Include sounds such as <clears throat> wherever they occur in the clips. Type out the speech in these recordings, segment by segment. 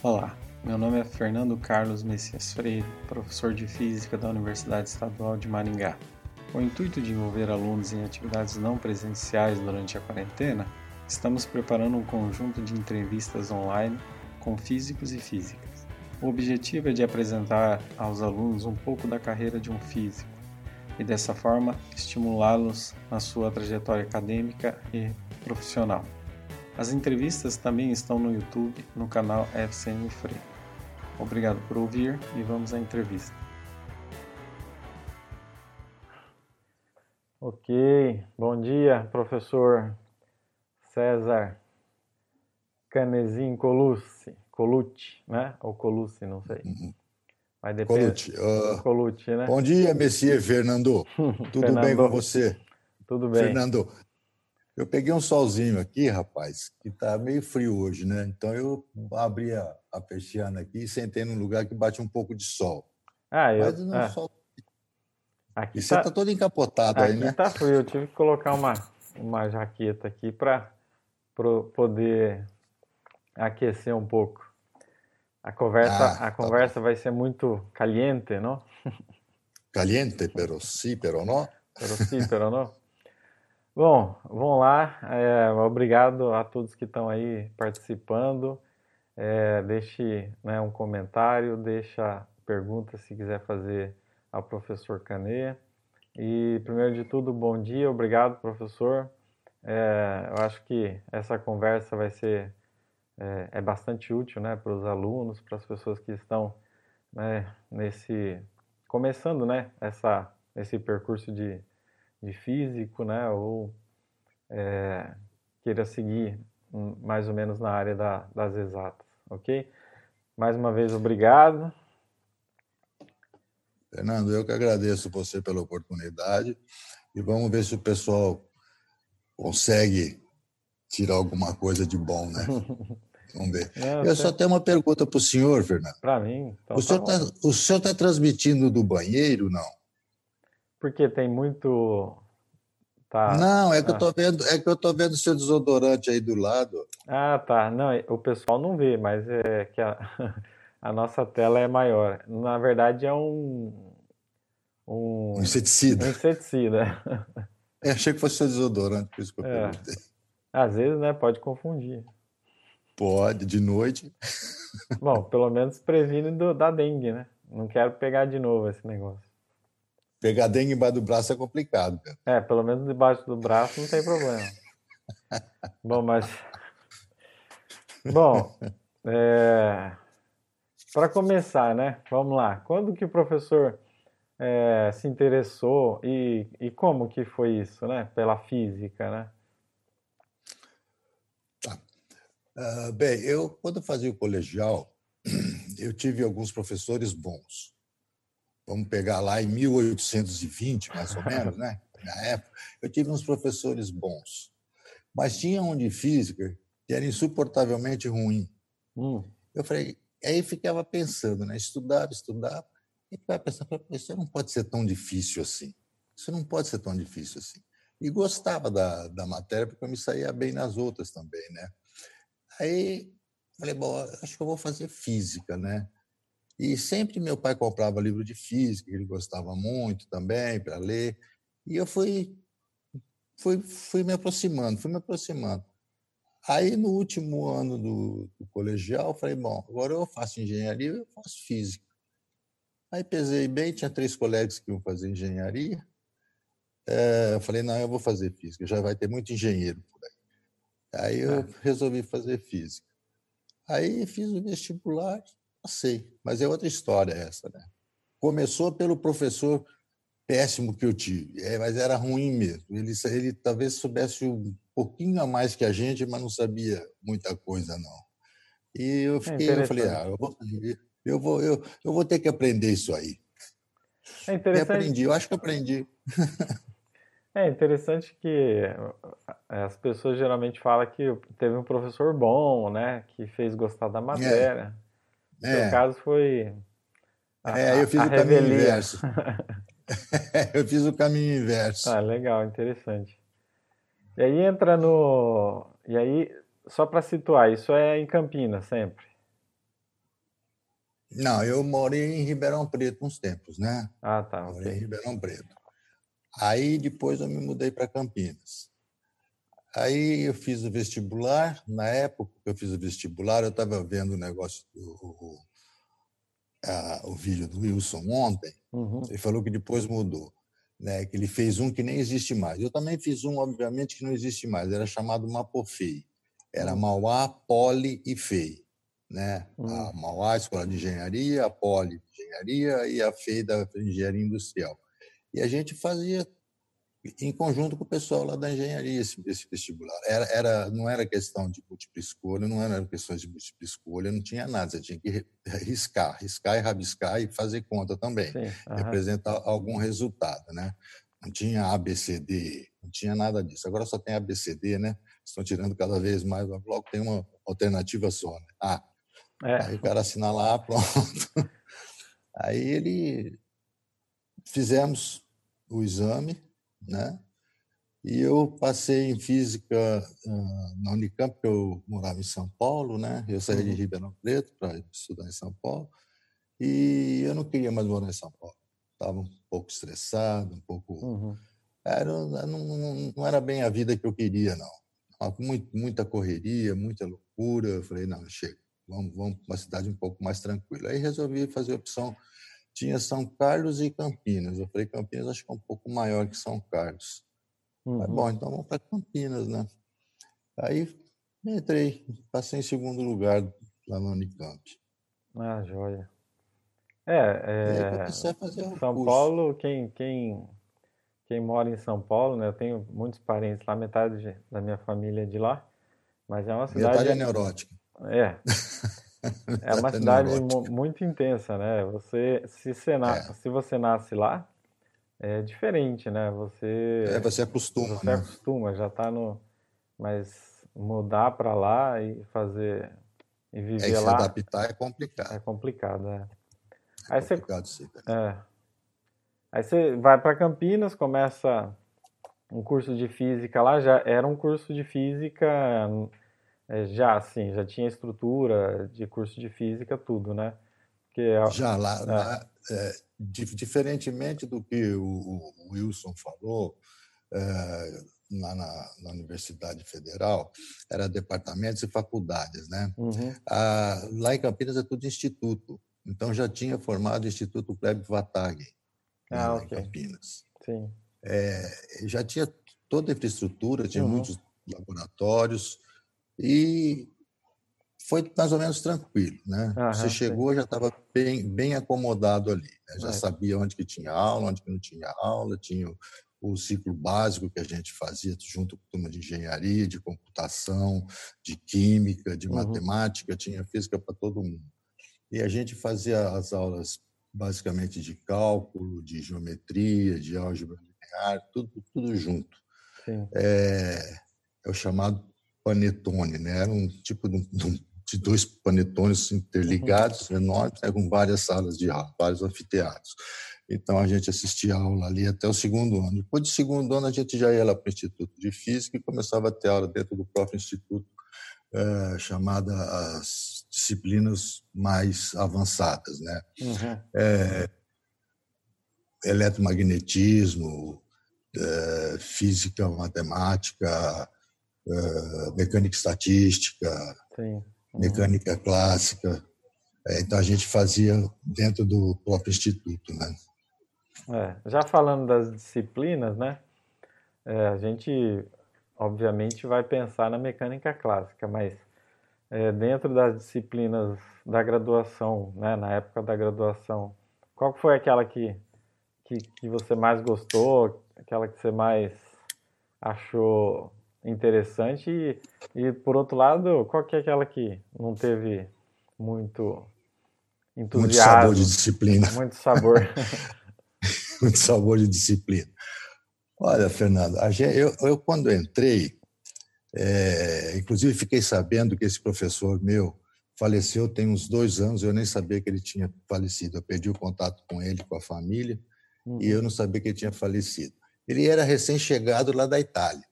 Olá, meu nome é Fernando Carlos Messias Freire, professor de Física da Universidade Estadual de Maringá. Com o intuito de envolver alunos em atividades não presenciais durante a quarentena, estamos preparando um conjunto de entrevistas online com físicos e físicas. O objetivo é de apresentar aos alunos um pouco da carreira de um físico e, dessa forma, estimulá-los na sua trajetória acadêmica e profissional. As entrevistas também estão no YouTube, no canal FCM Freire. Obrigado por ouvir e vamos à entrevista. Ok, bom dia, professor César Canesim Colucci, Colucci, né? Ou Colucci, não sei. Mas depende. Colucci, uh, Colucci, né? Bom dia, Messias Fernando. <laughs> Tudo Fernando. bem com você? Tudo bem. Fernando, eu peguei um solzinho aqui, rapaz, que está meio frio hoje, né? Então eu abri a, a persiana aqui e sentei num lugar que bate um pouco de sol. Ah, eu. Mas não ah. sol. Aqui e você está tá todo encapotado aí, né? Está frio. Eu tive que colocar uma, uma jaqueta aqui para poder aquecer um pouco. A conversa, ah, a tá conversa tá vai ser muito caliente, não? Caliente, pero sí, pero no. Pero sí, pero no. <laughs> Bom, vamos lá. É, obrigado a todos que estão aí participando. É, deixe né, um comentário, deixa pergunta se quiser fazer ao professor Canê. E, primeiro de tudo, bom dia, obrigado, professor. É, eu acho que essa conversa vai ser é, é bastante útil né, para os alunos, para as pessoas que estão né, nesse começando né, essa, esse percurso de de físico, né, ou é, queira seguir mais ou menos na área da, das exatas, ok? Mais uma vez, obrigado. Fernando, eu que agradeço você pela oportunidade e vamos ver se o pessoal consegue tirar alguma coisa de bom, né? <laughs> Vamos ver. Não, eu só tenho uma pergunta para o senhor, Fernando. Para mim. Então tá o senhor está tá transmitindo do banheiro, não? Porque tem muito. Tá. Não, é que ah. eu tô vendo, é que eu tô vendo seu desodorante aí do lado. Ah, tá. Não, o pessoal não vê, mas é que a, <laughs> a nossa tela é maior. Na verdade é um um, um inseticida. Um inseticida. <laughs> É, achei que fosse seu desodorante, por isso que eu é. perguntei. Às vezes, né, pode confundir. Pode, de noite. Bom, pelo menos previne do, da dengue, né? Não quero pegar de novo esse negócio. Pegar dengue embaixo do braço é complicado. Cara. É, pelo menos debaixo do braço não tem problema. Bom, mas. Bom, é... para começar, né? Vamos lá. Quando que o professor é, se interessou e, e como que foi isso, né? Pela física, né? Tá. Uh, bem, eu, quando fazia o colegial, <clears throat> eu tive alguns professores bons vamos pegar lá em 1820, mais ou menos, né? na época, eu tive uns professores bons. Mas tinha um de física que era insuportavelmente ruim. Hum. Eu falei, aí ficava pensando, né? Estudava, estudava, e ficava pensando, isso não pode ser tão difícil assim. Isso não pode ser tão difícil assim. E gostava da, da matéria, porque eu me saía bem nas outras também, né? Aí falei, bom, acho que eu vou fazer física, né? E sempre meu pai comprava livro de física, ele gostava muito também para ler. E eu fui, fui, fui me aproximando, fui me aproximando. Aí, no último ano do, do colegial, falei: bom, agora eu faço engenharia, eu faço física. Aí pesei bem, tinha três colegas que iam fazer engenharia. É, eu falei: não, eu vou fazer física, já vai ter muito engenheiro por aí. Aí eu é. resolvi fazer física. Aí fiz o vestibular, Passei, mas é outra história essa, né? Começou pelo professor péssimo que eu tive, é, mas era ruim mesmo. Ele, ele talvez soubesse um pouquinho a mais que a gente, mas não sabia muita coisa, não. E eu é fiquei, é eu falei, ah, eu vou, eu, vou, eu, eu vou ter que aprender isso aí. É interessante. E aprendi, eu acho que aprendi. É interessante que eh, as pessoas geralmente falam que teve um professor bom, né, que fez gostar da é. matéria. É. É. No caso foi. A, é, eu fiz o caminho inverso. <laughs> <laughs> eu fiz o caminho inverso. Ah, legal, interessante. E aí entra no. E aí, só para situar, isso é em Campinas sempre? Não, eu morei em Ribeirão Preto uns tempos, né? Ah, tá. Morei Okay. em Ribeirão Preto. Aí depois eu me mudei para Campinas. Aí eu fiz o vestibular. Na época que eu fiz o vestibular, eu estava vendo o negócio, do, o, a, o vídeo do Wilson ontem. Uhum. Ele falou que depois mudou, né? Que ele fez um que nem existe mais. Eu também fiz um, obviamente, que não existe mais. Era chamado Mapofei. Era Hum. Mauá, Poli e FEI, né? Hum. A Mauá, Escola de Engenharia, a Poli de Engenharia e a FEI da Engenharia Industrial. E a gente fazia em conjunto com o pessoal lá da engenharia esse, esse vestibular. Era, era, não era questão de múltipla escolha, não era questões de múltipla escolha, não tinha nada. Você tinha que ri- riscar, riscar e rabiscar e fazer conta também Sim. representar algum resultado, né? Não tinha ABCD, não tinha nada disso. Agora só tem ABCD, né? Estão tirando cada vez mais, logo tem uma alternativa só, né? Ah, É. aí o cara assina lá, <laughs> pronto. Aí ele fizemos o exame, né? E eu passei em física ah, na Unicamp, porque eu morava em São Paulo, né? Eu saí de Uhum. Ribeirão Preto para estudar em São Paulo. E eu não queria mais morar em São Paulo. Estava um pouco estressado, um pouco. Uhum. Era, não, não, era bem a vida que eu queria, não. Muita correria, muita loucura. Eu falei, não, chega, vamos, vamos para uma cidade um pouco mais tranquila. Aí resolvi fazer a opção. Tinha São Carlos e Campinas. Eu falei, Campinas acho que é um pouco maior que São Carlos. Mas, Uhum. bom, então vamos para Campinas, né? Aí entrei, passei em segundo lugar lá na Unicamp. Ah, joia. É, o São curso. Paulo, quem, quem, quem mora em São Paulo, né? Eu tenho muitos parentes lá, metade de- da minha família é de lá, mas é uma Metade cidade, é neurótica. é, <laughs> é uma <laughs> é cidade muito intensa, né? Você, se você, na- É. se você nasce lá, é diferente, né? Você, É, você acostuma, você né? acostuma, já tá no, mas mudar para lá e fazer e É, e viver se lá adaptar é é complicado. complicado, né? É Aí você complicado sim. É. Aí você vai para Campinas, começa um curso de física lá, já era um curso de física é, já assim, já tinha estrutura de curso de física, tudo, né? Porque é- Já lá, é, lá, é, di- diferentemente do que o, o Wilson falou, é, lá na, na Universidade Federal, era departamentos e faculdades, né? uhum, Ah, lá em Campinas é tudo instituto. Então já tinha formado o Instituto Kleber Vatag, né, ah, lá em Campinas. sim, É, já tinha toda a infraestrutura, tinha uhum, muitos laboratórios e foi mais ou menos tranquilo, né? Você aham, sim, chegou, já estava bem, bem acomodado ali, né? Já é, sabia onde que tinha aula, onde que não tinha aula, tinha o, o ciclo básico que a gente fazia junto com a turma de engenharia, de computação, de química, de uhum, matemática, tinha física para todo mundo. E a gente fazia as aulas basicamente de cálculo, de geometria, de álgebra linear, tudo, tudo junto. sim, É, é o chamado panetone, né? Era um tipo de, um- de dois panetones uhum, interligados, enormes, né? com várias salas de aula, vários anfiteatros. Então a gente assistia a aula ali até o segundo ano. Depois do segundo ano a gente já ia lá para o Instituto de Física e começava a ter aula dentro do próprio instituto, eh, chamada as disciplinas mais avançadas, né? uhum, É, eletromagnetismo, eh, física, matemática, eh, mecânica estatística, uhum, mecânica clássica. Eh, Então a gente fazia dentro do próprio instituto, né? é. Já falando das disciplinas, né? É, a gente, obviamente, vai pensar na mecânica clássica, mas é, dentro das disciplinas da graduação, né, na época da graduação, qual foi aquela que, que, que você mais gostou, aquela que você mais achou interessante e, e, por outro lado, qual que é aquela que não teve muito Muito sabor de entusiasmo, disciplina, muito sabor? <laughs> muito sabor de disciplina. Olha, Fernando, a eu, eu quando entrei, é, inclusive fiquei sabendo que esse professor meu faleceu tem uns dois anos, eu nem sabia que ele tinha falecido. Eu perdi o contato com ele, com a família, e Uhum, eu não sabia que ele tinha falecido. Ele era recém-chegado lá da Itália.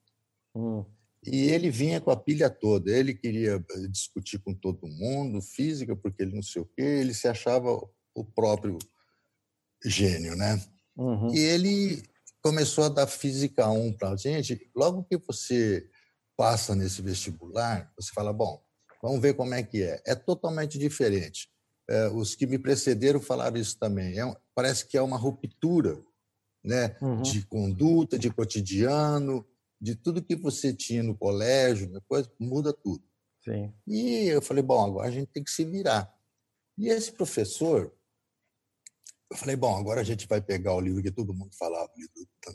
Uhum, E ele vinha com a pilha toda. Ele queria eh, discutir com todo mundo, física, porque ele não sei o quê, ele se achava o próprio gênio, né? Uhum. E ele começou a dar física 1 para a gente. Logo que você passa nesse vestibular, você fala: bom, vamos ver como é que é. É totalmente diferente. É, os que me precederam falaram isso também. É, parece que é uma ruptura né, uhum. de conduta, de cotidiano, de tudo que você tinha no colégio, depois muda tudo. Sim. E eu falei, bom, agora a gente tem que se virar. E esse professor, eu falei, bom, agora a gente vai pegar o livro que todo mundo falava,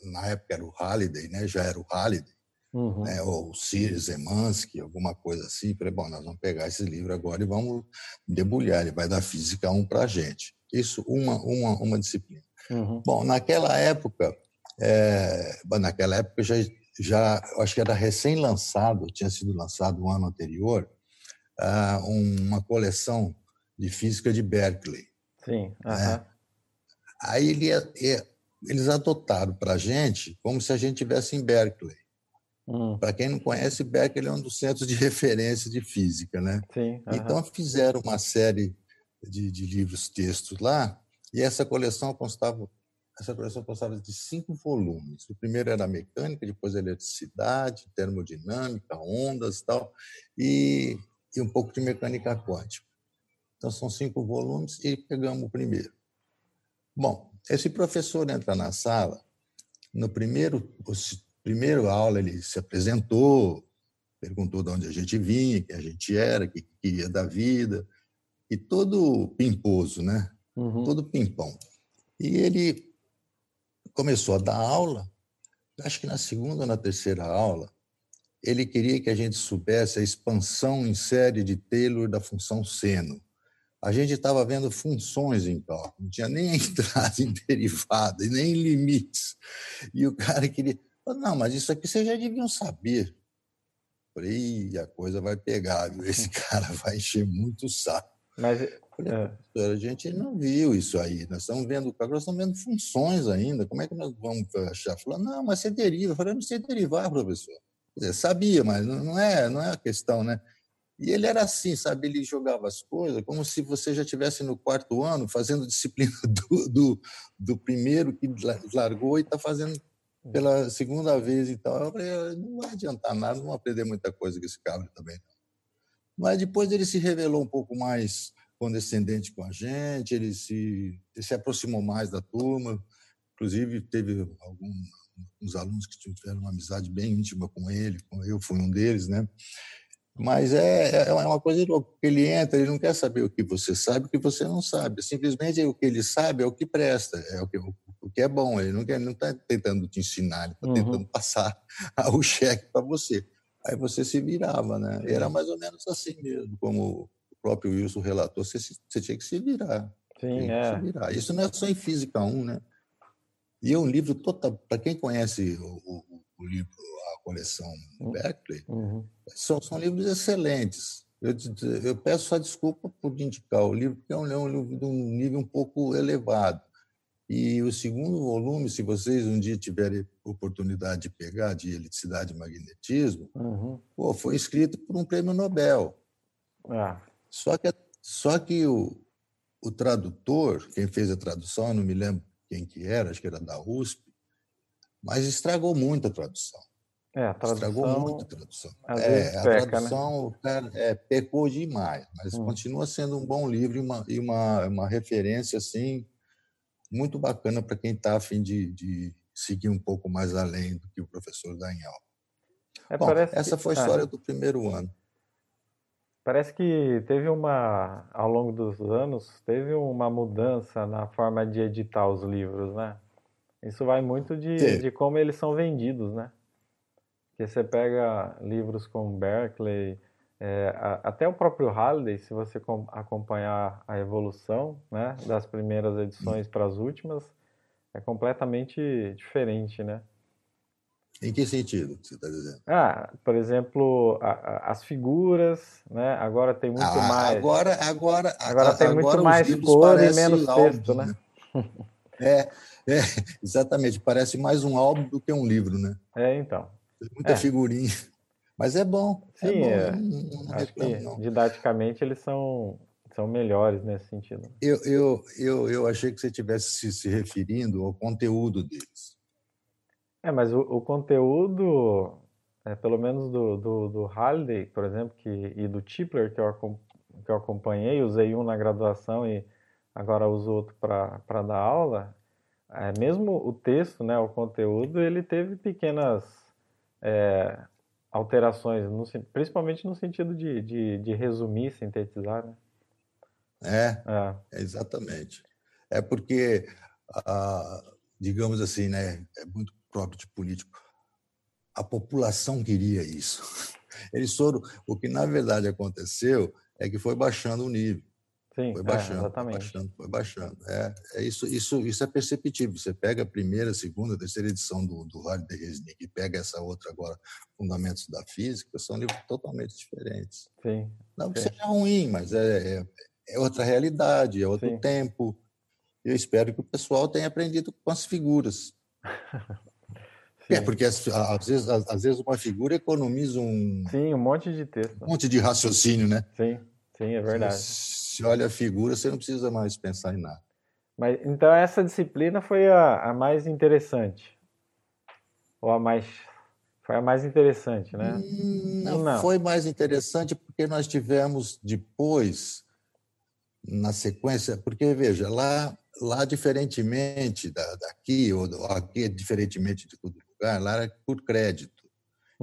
na época era o Halliday, né? já era o Halliday, uhum. né? ou o Sir Zemansky, alguma coisa assim. falei, bom, nós vamos pegar esse livro agora e vamos debulhar, ele vai dar Física 1 para a gente. Isso, uma, uma, uma disciplina. Uhum. Bom, naquela época, é, naquela época já, já acho que era recém-lançado, tinha sido lançado no ano anterior, uh, uma coleção de física de Berkeley. Sim. Né? Aí ele eles adotaram para a gente como se a gente tivesse em Berkeley. Hum. Para quem não conhece, Berkeley é um dos centros de <laughs> referência de física, né? Sim, Então fizeram uma série de, de livros textos lá e essa coleção constava essa coleção constava de cinco volumes. O primeiro era mecânica, depois eletricidade, termodinâmica, ondas e tal, e, e um pouco de mecânica quântica. Então são cinco volumes e pegamos o primeiro. Bom, esse professor entra na sala, no primeiro, primeiro aula ele se apresentou, perguntou de onde a gente vinha, quem a gente era, o que queria da vida, e todo pimposo, né? Uhum. Todo pimpão. E ele começou a dar aula, acho que na segunda ou na terceira aula, ele queria que a gente soubesse a expansão em série de Taylor da função seno a gente estava vendo funções em cálculo, não tinha nem <laughs> entrada em derivada e nem limites. E o cara queria, não, mas isso aqui vocês já deviam saber. Falei, a coisa vai pegar, viu? esse <laughs> cara vai encher muito o saco. Mas é. a gente não viu isso aí, nós estamos vendo nós estamos vendo funções ainda, como é que nós vamos achar? Falou, não, mas você deriva. Eu falei, não sei derivar, professor. Dizer, sabia, mas não é, não é a questão, né? E ele era assim, sabe? Ele jogava as coisas como se você já estivesse no quarto ano fazendo <laughs> disciplina do, do, do primeiro que largou e está fazendo pela segunda vez e tal. Eu falei, não vai adiantar nada, não vou aprender muita coisa com esse cabra também. Mas depois ele se revelou um pouco mais condescendente com a gente, ele se, ele se aproximou mais da turma, inclusive teve alguns alunos que tiveram uma amizade bem íntima com ele, eu fui um deles, né? Mas é, é uma coisa louca. Ele entra, ele não quer saber o que você sabe, o que você não sabe. Simplesmente o que ele sabe é o que presta, é o que, o que é bom. Ele não está tentando te ensinar, ele está uhum. tentando passar <laughs> o cheque para você. Aí você se virava, né? Era mais ou menos assim mesmo, como o próprio Wilson relatou, você, você tinha que se virar. Sim, é. Virar. Isso não é só em Física 1, né? E é um livro total. Para quem conhece o, o, o livro coleção hum. Berkeley, uhum. são, são livros excelentes. Eu, eu, peço só desculpa por indicar o livro, porque é um, é um livro de um nível um pouco elevado. E o segundo volume, se vocês um dia tiverem oportunidade de pegar, de eletricidade e magnetismo, uhum. pô, foi escrito por um prêmio Nobel. Ah. Só que, só que o, o tradutor, quem fez a tradução, eu não me lembro quem que era, acho que era da USP, mas estragou muito a tradução. É, a tradução, Estragou muito a tradução. é, a peca, tradução né? cara, é, pecou demais, mas hum. continua sendo um bom livro e uma, e uma, uma referência assim muito bacana para quem está a fim de, de, seguir um pouco mais além do que o professor Daniel. É, bom, essa foi a ah. história ah, do primeiro ano. Parece que teve uma, ao longo dos anos, teve uma mudança na forma de editar os livros, né? Isso vai muito de, de como eles são vendidos, né? que você pega livros como Berkeley, é, a, até o próprio Halliday, se você com, acompanhar a evolução né, das primeiras edições para as últimas, é completamente diferente, né? Em que sentido você está dizendo? Ah, por exemplo, a, a, as figuras, né? Agora tem muito ah, mais. Agora, agora, agora tem agora muito mais cor e menos texto, né? né? <laughs> É, é, exatamente. Parece mais um álbum do que um livro, né? É, então. Muita é. figurinha. Mas é bom. É Sim, é bom, não, não que didaticamente eles são, são melhores nesse sentido. Eu, eu, eu, eu achei que você estivesse se, se referindo ao conteúdo deles. É, mas o, o conteúdo, é, pelo menos do, do, do Halliday, por exemplo, que, e do Tipler, que eu, que eu acompanhei, usei um na graduação e agora uso outro para dar aula, é, mesmo o texto, né, o conteúdo, ele teve pequenas é, alterações, no, principalmente no sentido de, de, de resumir, sintetizar, né? É, é, exatamente. É porque, ah, digamos assim, né, é muito próprio de político. A população queria isso. <laughs> Eles foram. O que na verdade aconteceu é que foi baixando o nível. Sim, foi baixando, é, exatamente. foi baixando, foi baixando. É, é isso, isso, isso é perceptível. Você pega a primeira, segunda, terceira edição do, do Rádio de Resnick e pega essa outra agora, Fundamentos da Física, são livros totalmente diferentes. Sim. Não que seja ruim, mas é, é, é outra realidade, é outro sim. tempo. Eu espero que o pessoal tenha aprendido com as figuras. <laughs> É, porque às, vezes, às vezes uma figura economiza um. Sim, um monte de texto. Um monte de raciocínio, né? Sim, sim, é verdade. Se olha a figura, você não precisa mais pensar em nada. Mas, então, essa disciplina foi a, a mais interessante? Ou a mais. Foi a mais interessante, né? Hum, não, não, foi mais interessante porque nós tivemos depois, na sequência, porque, veja, lá, lá diferentemente da, daqui, ou aqui, diferentemente de tudo lugar, lá era por crédito.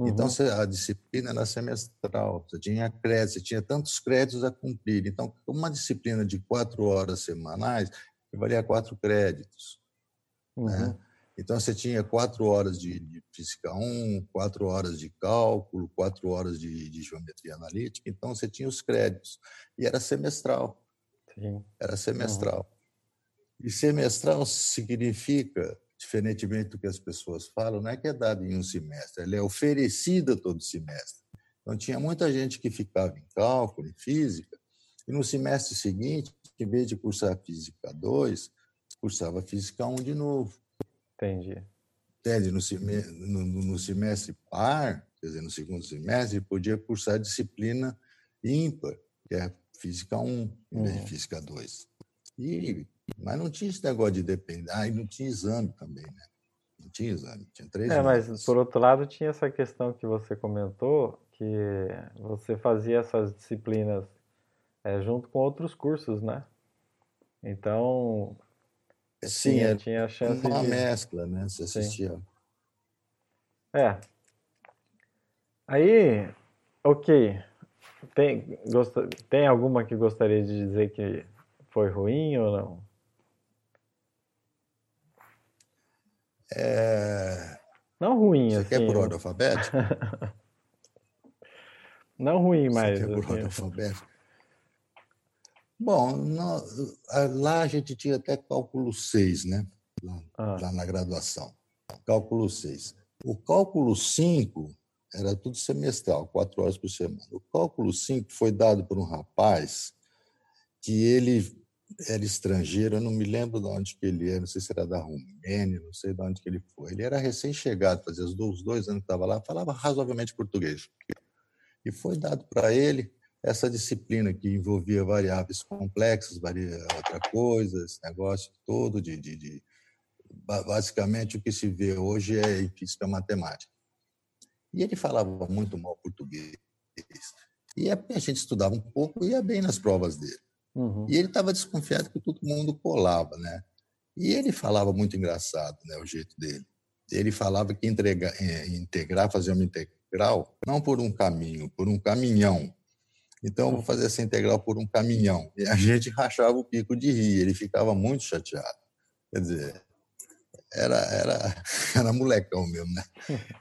Então, uhum. Então, a disciplina era semestral, você tinha crédito, você tinha tantos créditos a cumprir. Então, uma disciplina de quatro horas semanais valia quatro créditos. Né? Uhum. Né? Então, você tinha quatro horas de, de, Física 1, quatro horas de cálculo, quatro horas de, de, Geometria Analítica. Então, você tinha os créditos. E era semestral. Sim. Era semestral. Uhum. E semestral significa diferentemente do que as pessoas falam, não é que é dado em um semestre, ela é oferecida todo semestre. Então, tinha muita gente que ficava em cálculo, em física, e no semestre seguinte, em vez de cursar Física 2, cursava Física 1 de novo. Entendi. Entende? No, no, no semestre par, quer dizer, no segundo semestre, podia cursar disciplina ímpar, que é Física 1, em vez de uhum. Física 2. E mas não tinha esse negócio de depender. Ah, e não tinha exame também, né? Não tinha exame, tinha três É, mas por outro lado tinha essa questão que você comentou, que você fazia essas disciplinas é, junto com outros cursos, né? Então, Sim, tinha, tinha a chance uma de... mescla, né? Você assistia. Sim. É. Aí, ok. Tem, gost... Tem alguma que gostaria de dizer que foi ruim ou não? É... Não ruim, Você assim. quer por ordem alfabética? <laughs> Não ruim, mas. Você quer por assim. ordem alfabética? Bom, no, lá a gente tinha até cálculo 6, né? Lá, ah. lá na graduação. Cálculo 6. O cálculo 5 era tudo semestral, quatro horas por semana. O cálculo 5 foi dado por um rapaz que ele era estrangeiro, eu não me lembro de onde que ele era, não sei se era da Romênia, não sei de onde que ele foi. Ele era recém-chegado, fazia os dois, dois anos que estava lá, falava razoavelmente português. E foi dado para ele essa disciplina que envolvia variáveis complexas, varia outra coisa, esse negócio todo de, de, de basicamente o que se vê hoje é em física matemática. E ele falava muito mal português. E a gente estudava um pouco e ia bem nas provas dele. Uhum. E ele estava desconfiado que todo mundo colava, né? E ele falava muito engraçado, né? O jeito dele. Ele falava que entregar, é, integrar, fazer uma integral, não por um caminho, por um caminhão. Então, vou fazer essa integral por um caminhão. E a <laughs> gente rachava o pico de rir, ele ficava muito chateado. Quer dizer, era, era, <laughs> era molecão mesmo, né?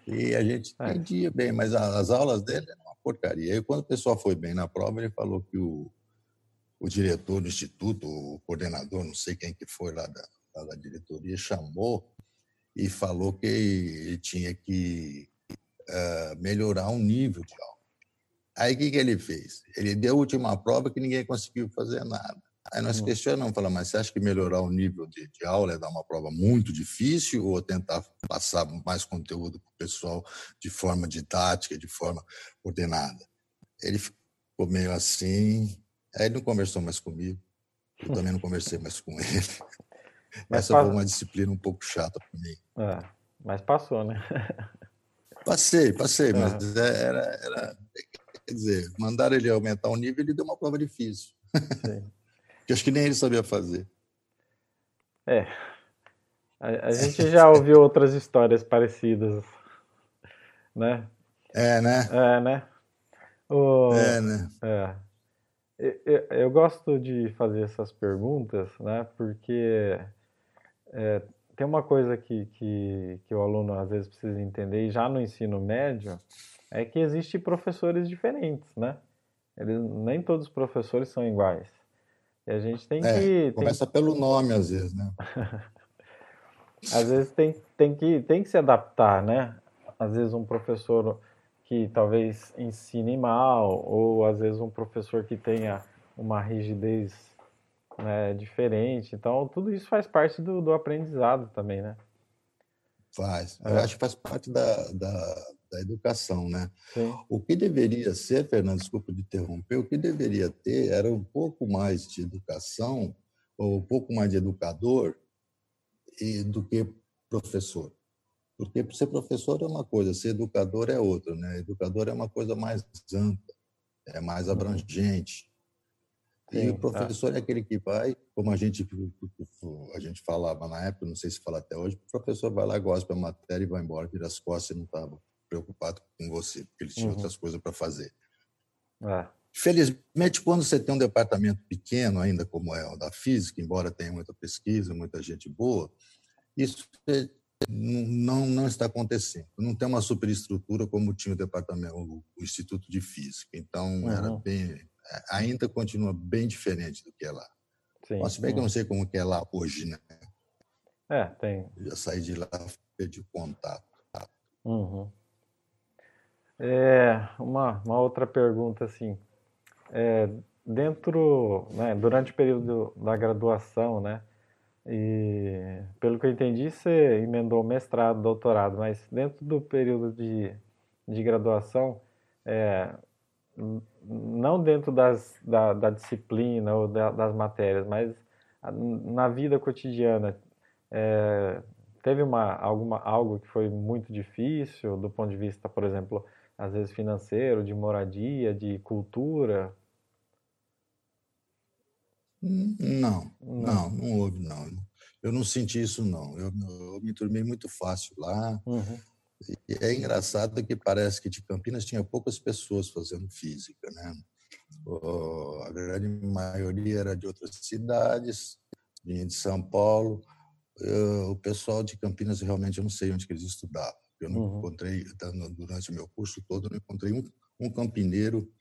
E a gente <laughs> é. entendia bem, mas as aulas dele eram uma porcaria. E quando o pessoal foi bem na prova, ele falou que o, o diretor do instituto, o coordenador, não sei quem que foi lá da, lá da diretoria, chamou e falou que ele tinha que uh, melhorar um nível de aula. Aí o que, que ele fez? Ele deu a última prova que ninguém conseguiu fazer nada. Aí nós hum. questionamos, falamos, mas você acha que melhorar o nível de, de, aula é dar uma prova muito difícil ou tentar passar mais conteúdo para o pessoal de forma didática, de forma ordenada? Ele ficou meio assim, aí ele não conversou mais comigo, eu também não conversei mais com ele. <laughs> Mas Essa foi uma disciplina um pouco chata para mim. É, mas passou, né? <laughs> Passei, passei, mas era, era, Quer dizer, mandaram ele aumentar o nível, ele deu uma prova difícil. <laughs> Que acho que nem ele sabia fazer. É. A, a gente já ouviu outras histórias parecidas, né? É, né? É, né? O, é, né? É. Eu, eu, gosto de fazer essas perguntas, né? Porque é, tem uma coisa que, que, que o aluno às vezes precisa entender, e já no ensino médio, é que existem professores diferentes, né? Eles, nem todos os professores são iguais. E a gente tem é, que. Começa tem... pelo nome, às vezes, né? <laughs> às vezes tem, tem, que, tem que se adaptar, né? Às vezes um professor que talvez ensine mal, ou às vezes um professor que tenha uma rigidez né, diferente. Então, tudo isso faz parte do, do aprendizado também, né? Faz. É. Eu acho que faz parte da, da, da educação, né? Sim. O que deveria ser, Fernando, desculpa de interromper, o que deveria ter era um pouco mais de educação, ou um pouco mais de educador e, do que professor. Porque ser professor é uma coisa, ser educador é outra, né? Educador é uma coisa mais ampla, é mais uhum. abrangente. Sim, e o tá. professor tá. é aquele que vai, como a gente a gente falava na época, não sei se fala até hoje, o professor vai lá, gosta da matéria e vai embora, vira as costas e não estava preocupado com você, porque ele tinha uhum. outras coisas para fazer. É. Felizmente, quando você tem um departamento pequeno, ainda como é o da física, embora tenha muita pesquisa, muita gente boa, isso não, não está acontecendo. Não tem uma superestrutura como tinha o departamento, o, Instituto de Física. Então, uhum. era bem, é, ainda continua bem diferente do que é lá. Sim. Mas, se bem que eu não sei como que é lá hoje, né? É, tem. Eu já saí de lá, perdi contato. Uhum. É, uma, uma outra pergunta, assim, é, dentro, né, durante o período da graduação, né, e pelo que eu entendi, você emendou mestrado, doutorado, mas dentro do período de, de graduação, é, não dentro das, da, da disciplina ou da, das matérias, mas na vida cotidiana, é, teve uma, alguma, algo que foi muito difícil do ponto de vista, por exemplo, às vezes financeiro, de moradia, de cultura? Não, não, não, houve, não. Eu não senti isso, não. Eu, eu me turmei muito fácil lá. Uhum. E é engraçado que parece que de Campinas tinha poucas pessoas fazendo física, né? A grande maioria era de outras cidades, vinha de São Paulo. o pessoal de Campinas realmente eu não sei onde que eles estudavam. Eu não uhum. encontrei, durante o meu curso todo, não encontrei um, um campineiro.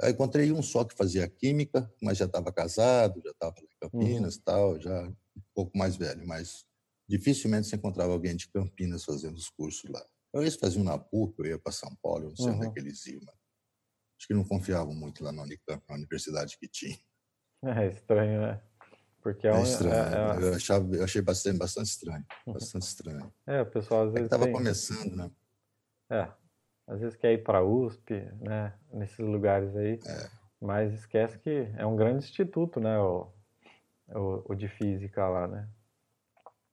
Eu encontrei um só que fazia química, mas já estava casado, já estava em Campinas uhum. tal, já um pouco mais velho, mas dificilmente se encontrava alguém de Campinas fazendo os cursos lá. Eu eles faziam na PUC, eu ia para São Paulo, eu não sei uhum. onde é uhum. que eles iam, mas acho que não confiavam muito lá na Unicamp, na universidade que tinha. <laughs> É estranho, né? Porque é, é estranho. É, é... Eu, achava, eu achei bastante, bastante estranho. Bastante <laughs> estranho. É, o pessoal às é vezes. Estava tem... começando, né? É. Às vezes quer ir para a USP, né? Nesses lugares aí. É. Mas esquece que é um grande instituto, né? O, o, o de física lá, né?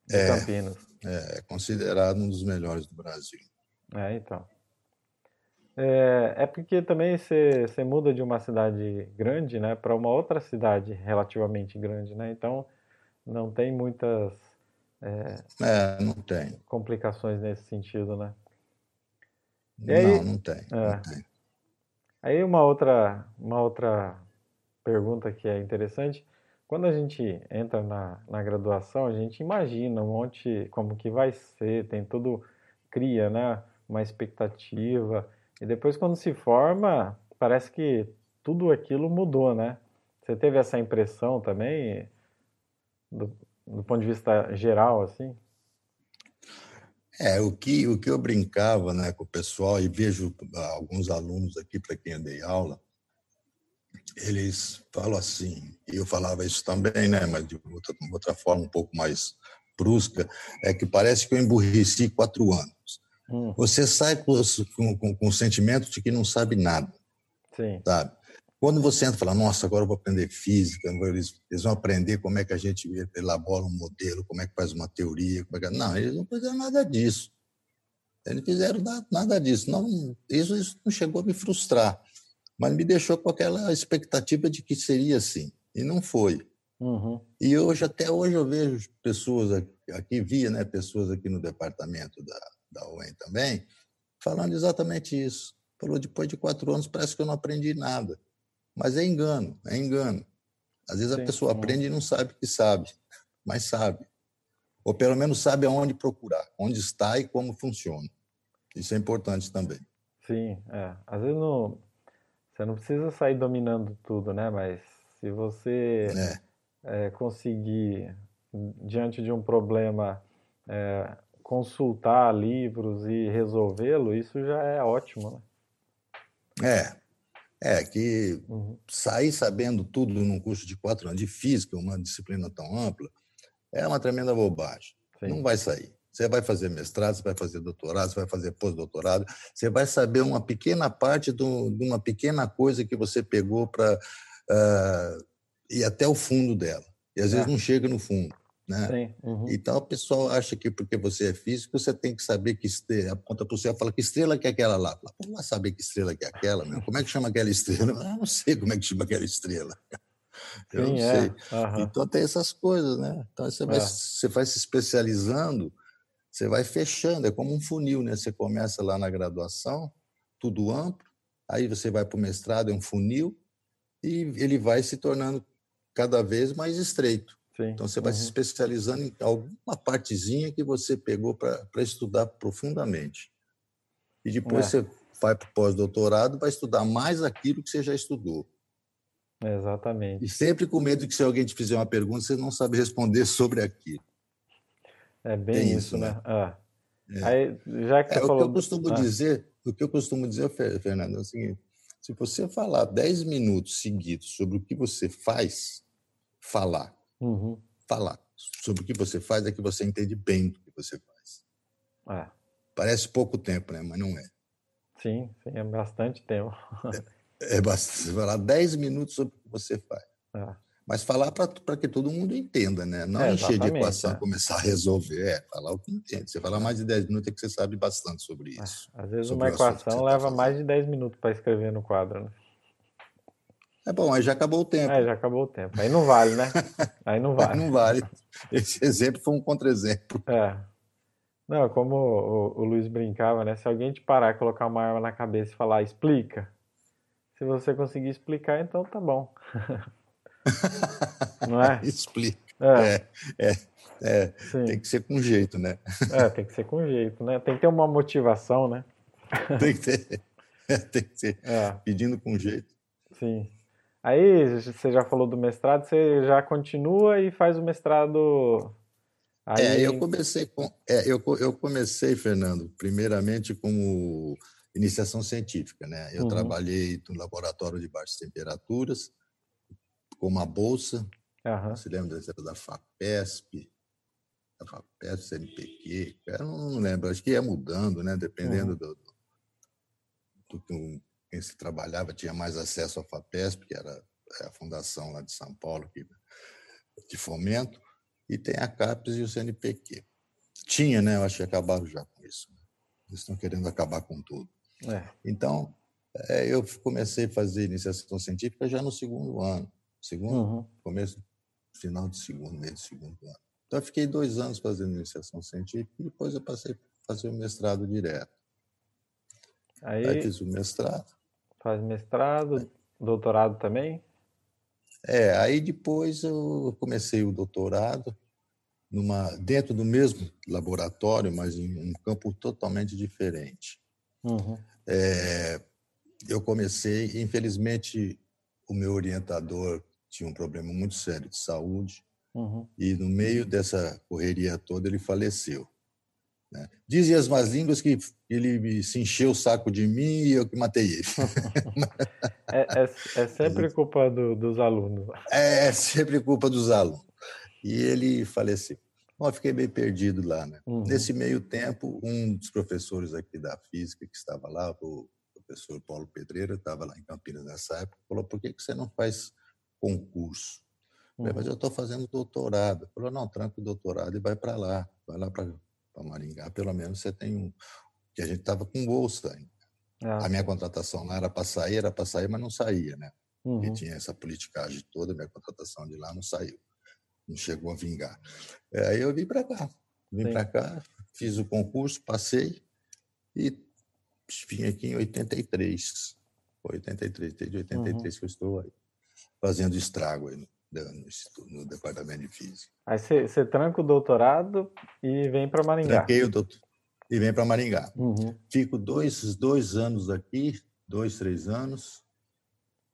De é, Campinas. É, considerado um dos melhores do Brasil. É, então. É, é porque também você, você muda de uma cidade grande, né, para uma outra cidade relativamente grande, né? Então não tem muitas é, é, não tem complicações nesse sentido, né? E não, aí, não tem, é, não tem. Aí uma outra, uma outra pergunta que é interessante, quando a gente entra na, na graduação, a gente imagina um monte como que vai ser, tem tudo cria, né? Uma expectativa. E depois, quando se forma, parece que tudo aquilo mudou, né? Você teve essa impressão também, do, do ponto de vista geral, assim? É, o que, o que eu brincava né, com o pessoal, e vejo alguns alunos aqui para quem eu dei aula, eles falam assim, e eu falava isso também, né, mas de outra, outra forma um pouco mais brusca, é que parece que eu emburreci quatro anos. Hum. Você sai com, com, com, o sentimento de que não sabe nada, Sim. sabe? Quando você entra e fala, nossa, agora eu vou aprender física, eles, eles, vão aprender como é que a gente elabora um modelo, como é que faz uma teoria. É que... Não, eles não fizeram nada disso. Eles não fizeram nada disso. Não, isso, isso não chegou a me frustrar, mas me deixou com aquela expectativa de que seria assim. E não foi. Uhum. E hoje, até hoje, eu vejo pessoas aqui, aqui via né, pessoas aqui no departamento da, da UEM também, falando exatamente isso. Falou, depois de quatro anos, parece que eu não aprendi nada. Mas é engano, é engano. Às vezes Sim. a pessoa aprende e não sabe que sabe, mas sabe. Ou pelo menos sabe aonde procurar, onde está e como funciona. Isso é importante também. Sim, é. Às vezes não, você não precisa sair dominando tudo, né? Mas se você é. É, conseguir, diante de um problema, é, consultar livros e resolvê-lo, isso já é ótimo, né? É, é que uhum. sair sabendo tudo num curso de quatro anos de física, uma disciplina tão ampla, é uma tremenda bobagem. Sim. Não vai sair. Você vai fazer mestrado, você vai fazer doutorado, você vai fazer pós-doutorado, você vai saber uma pequena parte de uma pequena coisa que você pegou para uh, ah, ir até o fundo dela. E às é. vezes não chega no fundo. Né? Uhum. Então, o pessoal acha que porque você é físico, você tem que saber que estrela, aponta para o céu fala que estrela que é aquela lá. Fala, Como vai saber que estrela que é aquela? Meu? Como é que chama aquela estrela? Eu não sei como é que chama aquela estrela. Eu Sim, não é. sei. Uhum. Então, tem essas coisas, né? Então, você vai, é. você vai se especializando, você vai fechando, é como um funil, né? Você começa lá na graduação, tudo amplo, aí você vai para o mestrado, é um funil, e ele vai se tornando cada vez mais estreito. Sim. Então, você vai uhum. se especializando em alguma partezinha que você pegou para estudar profundamente. E depois é. você vai para o pós-doutorado, vai estudar mais aquilo que você já estudou. Exatamente. E sempre com medo que se alguém te fizer uma pergunta, você não sabe responder sobre aquilo. É bem Tem isso, né? né? Ah. É. Aí, já que é, falou... O que eu costumo ah. dizer, o que eu costumo dizer, Fernando, é o seguinte, se você falar 10 minutos seguidos sobre o que você faz, falar, Uhum. Falar sobre o que você faz é que você entende bem do que você faz. É. Parece pouco tempo, né? Mas não é. Sim, sim é bastante tempo. é, é bastante. Falar 10 minutos sobre o que você faz. É. Mas falar para que todo mundo entenda, né? Não é, encher de equação, é. começar a resolver. É, falar o que entende. Você falar mais de 10 minutos é que você sabe bastante sobre é, isso. Às vezes uma equação tá leva mais de 10 minutos para escrever no quadro, né? É bom, aí já acabou o tempo. É, já acabou o tempo. Aí não vale, né? <laughs> Aí não vale. não vale. Esse exemplo foi um contra-exemplo. É. Não, como o, o, Luiz brincava, né? Se alguém te parar e colocar uma arma na cabeça e falar, explica. Se você conseguir explicar, então tá bom. <laughs> não é? Explica. É. é, é, é. Tem que ser com jeito, né? É, tem que ser com jeito, né? Tem que ter uma motivação, né? <laughs> Tem que ter. É, tem que ser é. pedindo com jeito. Sim. Aí você já falou do mestrado, você já continua e faz o mestrado. Aí... É, eu comecei com, é, eu, eu comecei, Fernando, primeiramente como iniciação científica, né? Eu uhum. trabalhei no laboratório de baixas temperaturas, com uma bolsa. Uhum. Você lembra da FAPESP? Da FAPESP, CNPq? Eu não lembro, acho que ia mudando, né? Dependendo uhum. do, do, do, quem se trabalhava tinha mais acesso à FAPESP, que era é, a fundação lá de São Paulo que, de fomento, e tem a CAPES e o CNPq. Tinha, né? Eu acho que acabaram já com isso. Eles estão querendo acabar com tudo. É. Então, é, eu comecei a fazer iniciação científica já no segundo ano. Segundo, uhum. começo, final de segundo, meio de segundo ano. Então, eu fiquei dois anos fazendo iniciação científica e depois eu passei a fazer o mestrado direto. Aí, Aí fiz o mestrado. Faz mestrado, doutorado também? É, aí depois eu comecei o doutorado numa, dentro do mesmo laboratório, mas em um campo totalmente diferente. Uhum. É, eu comecei, infelizmente, o meu orientador tinha um problema muito sério de saúde uhum. e no meio dessa correria toda ele faleceu. Né? Dizem as más línguas que ele se encheu o saco de mim e eu que matei ele. <laughs> é, é, é, sempre culpa do, dos alunos. É, é sempre culpa dos alunos. E ele faleceu. Bom, eu fiquei bem perdido lá. Né? Uhum. Nesse meio tempo, um dos professores aqui da física que estava lá, o professor Paulo Pedreira, estava lá em Campinas nessa época, falou: por que, que você não faz concurso? Uhum. Falei, mas eu estou fazendo doutorado. Ele falou: não, tranca o doutorado e vai para lá, vai lá para Maringá. Pelo menos você tem um. Que a gente estava com bolsa ainda. Ah. A minha contratação lá era para sair, era para sair, mas não saía, né? Uhum. Porque tinha essa politicagem toda, minha contratação de lá não saiu. Não chegou a vingar. É, aí eu vim para cá. Vim para cá, fiz o concurso, passei e vim aqui em 83. 83, desde 83 uhum. que eu estou aí, fazendo estrago aí no, no, departamento de física. Aí você, tranca o doutorado e vem para Maringá. Tranquei o doutor e vem para Maringá. Uhum. Fico dois, dois anos aqui, dois, três anos.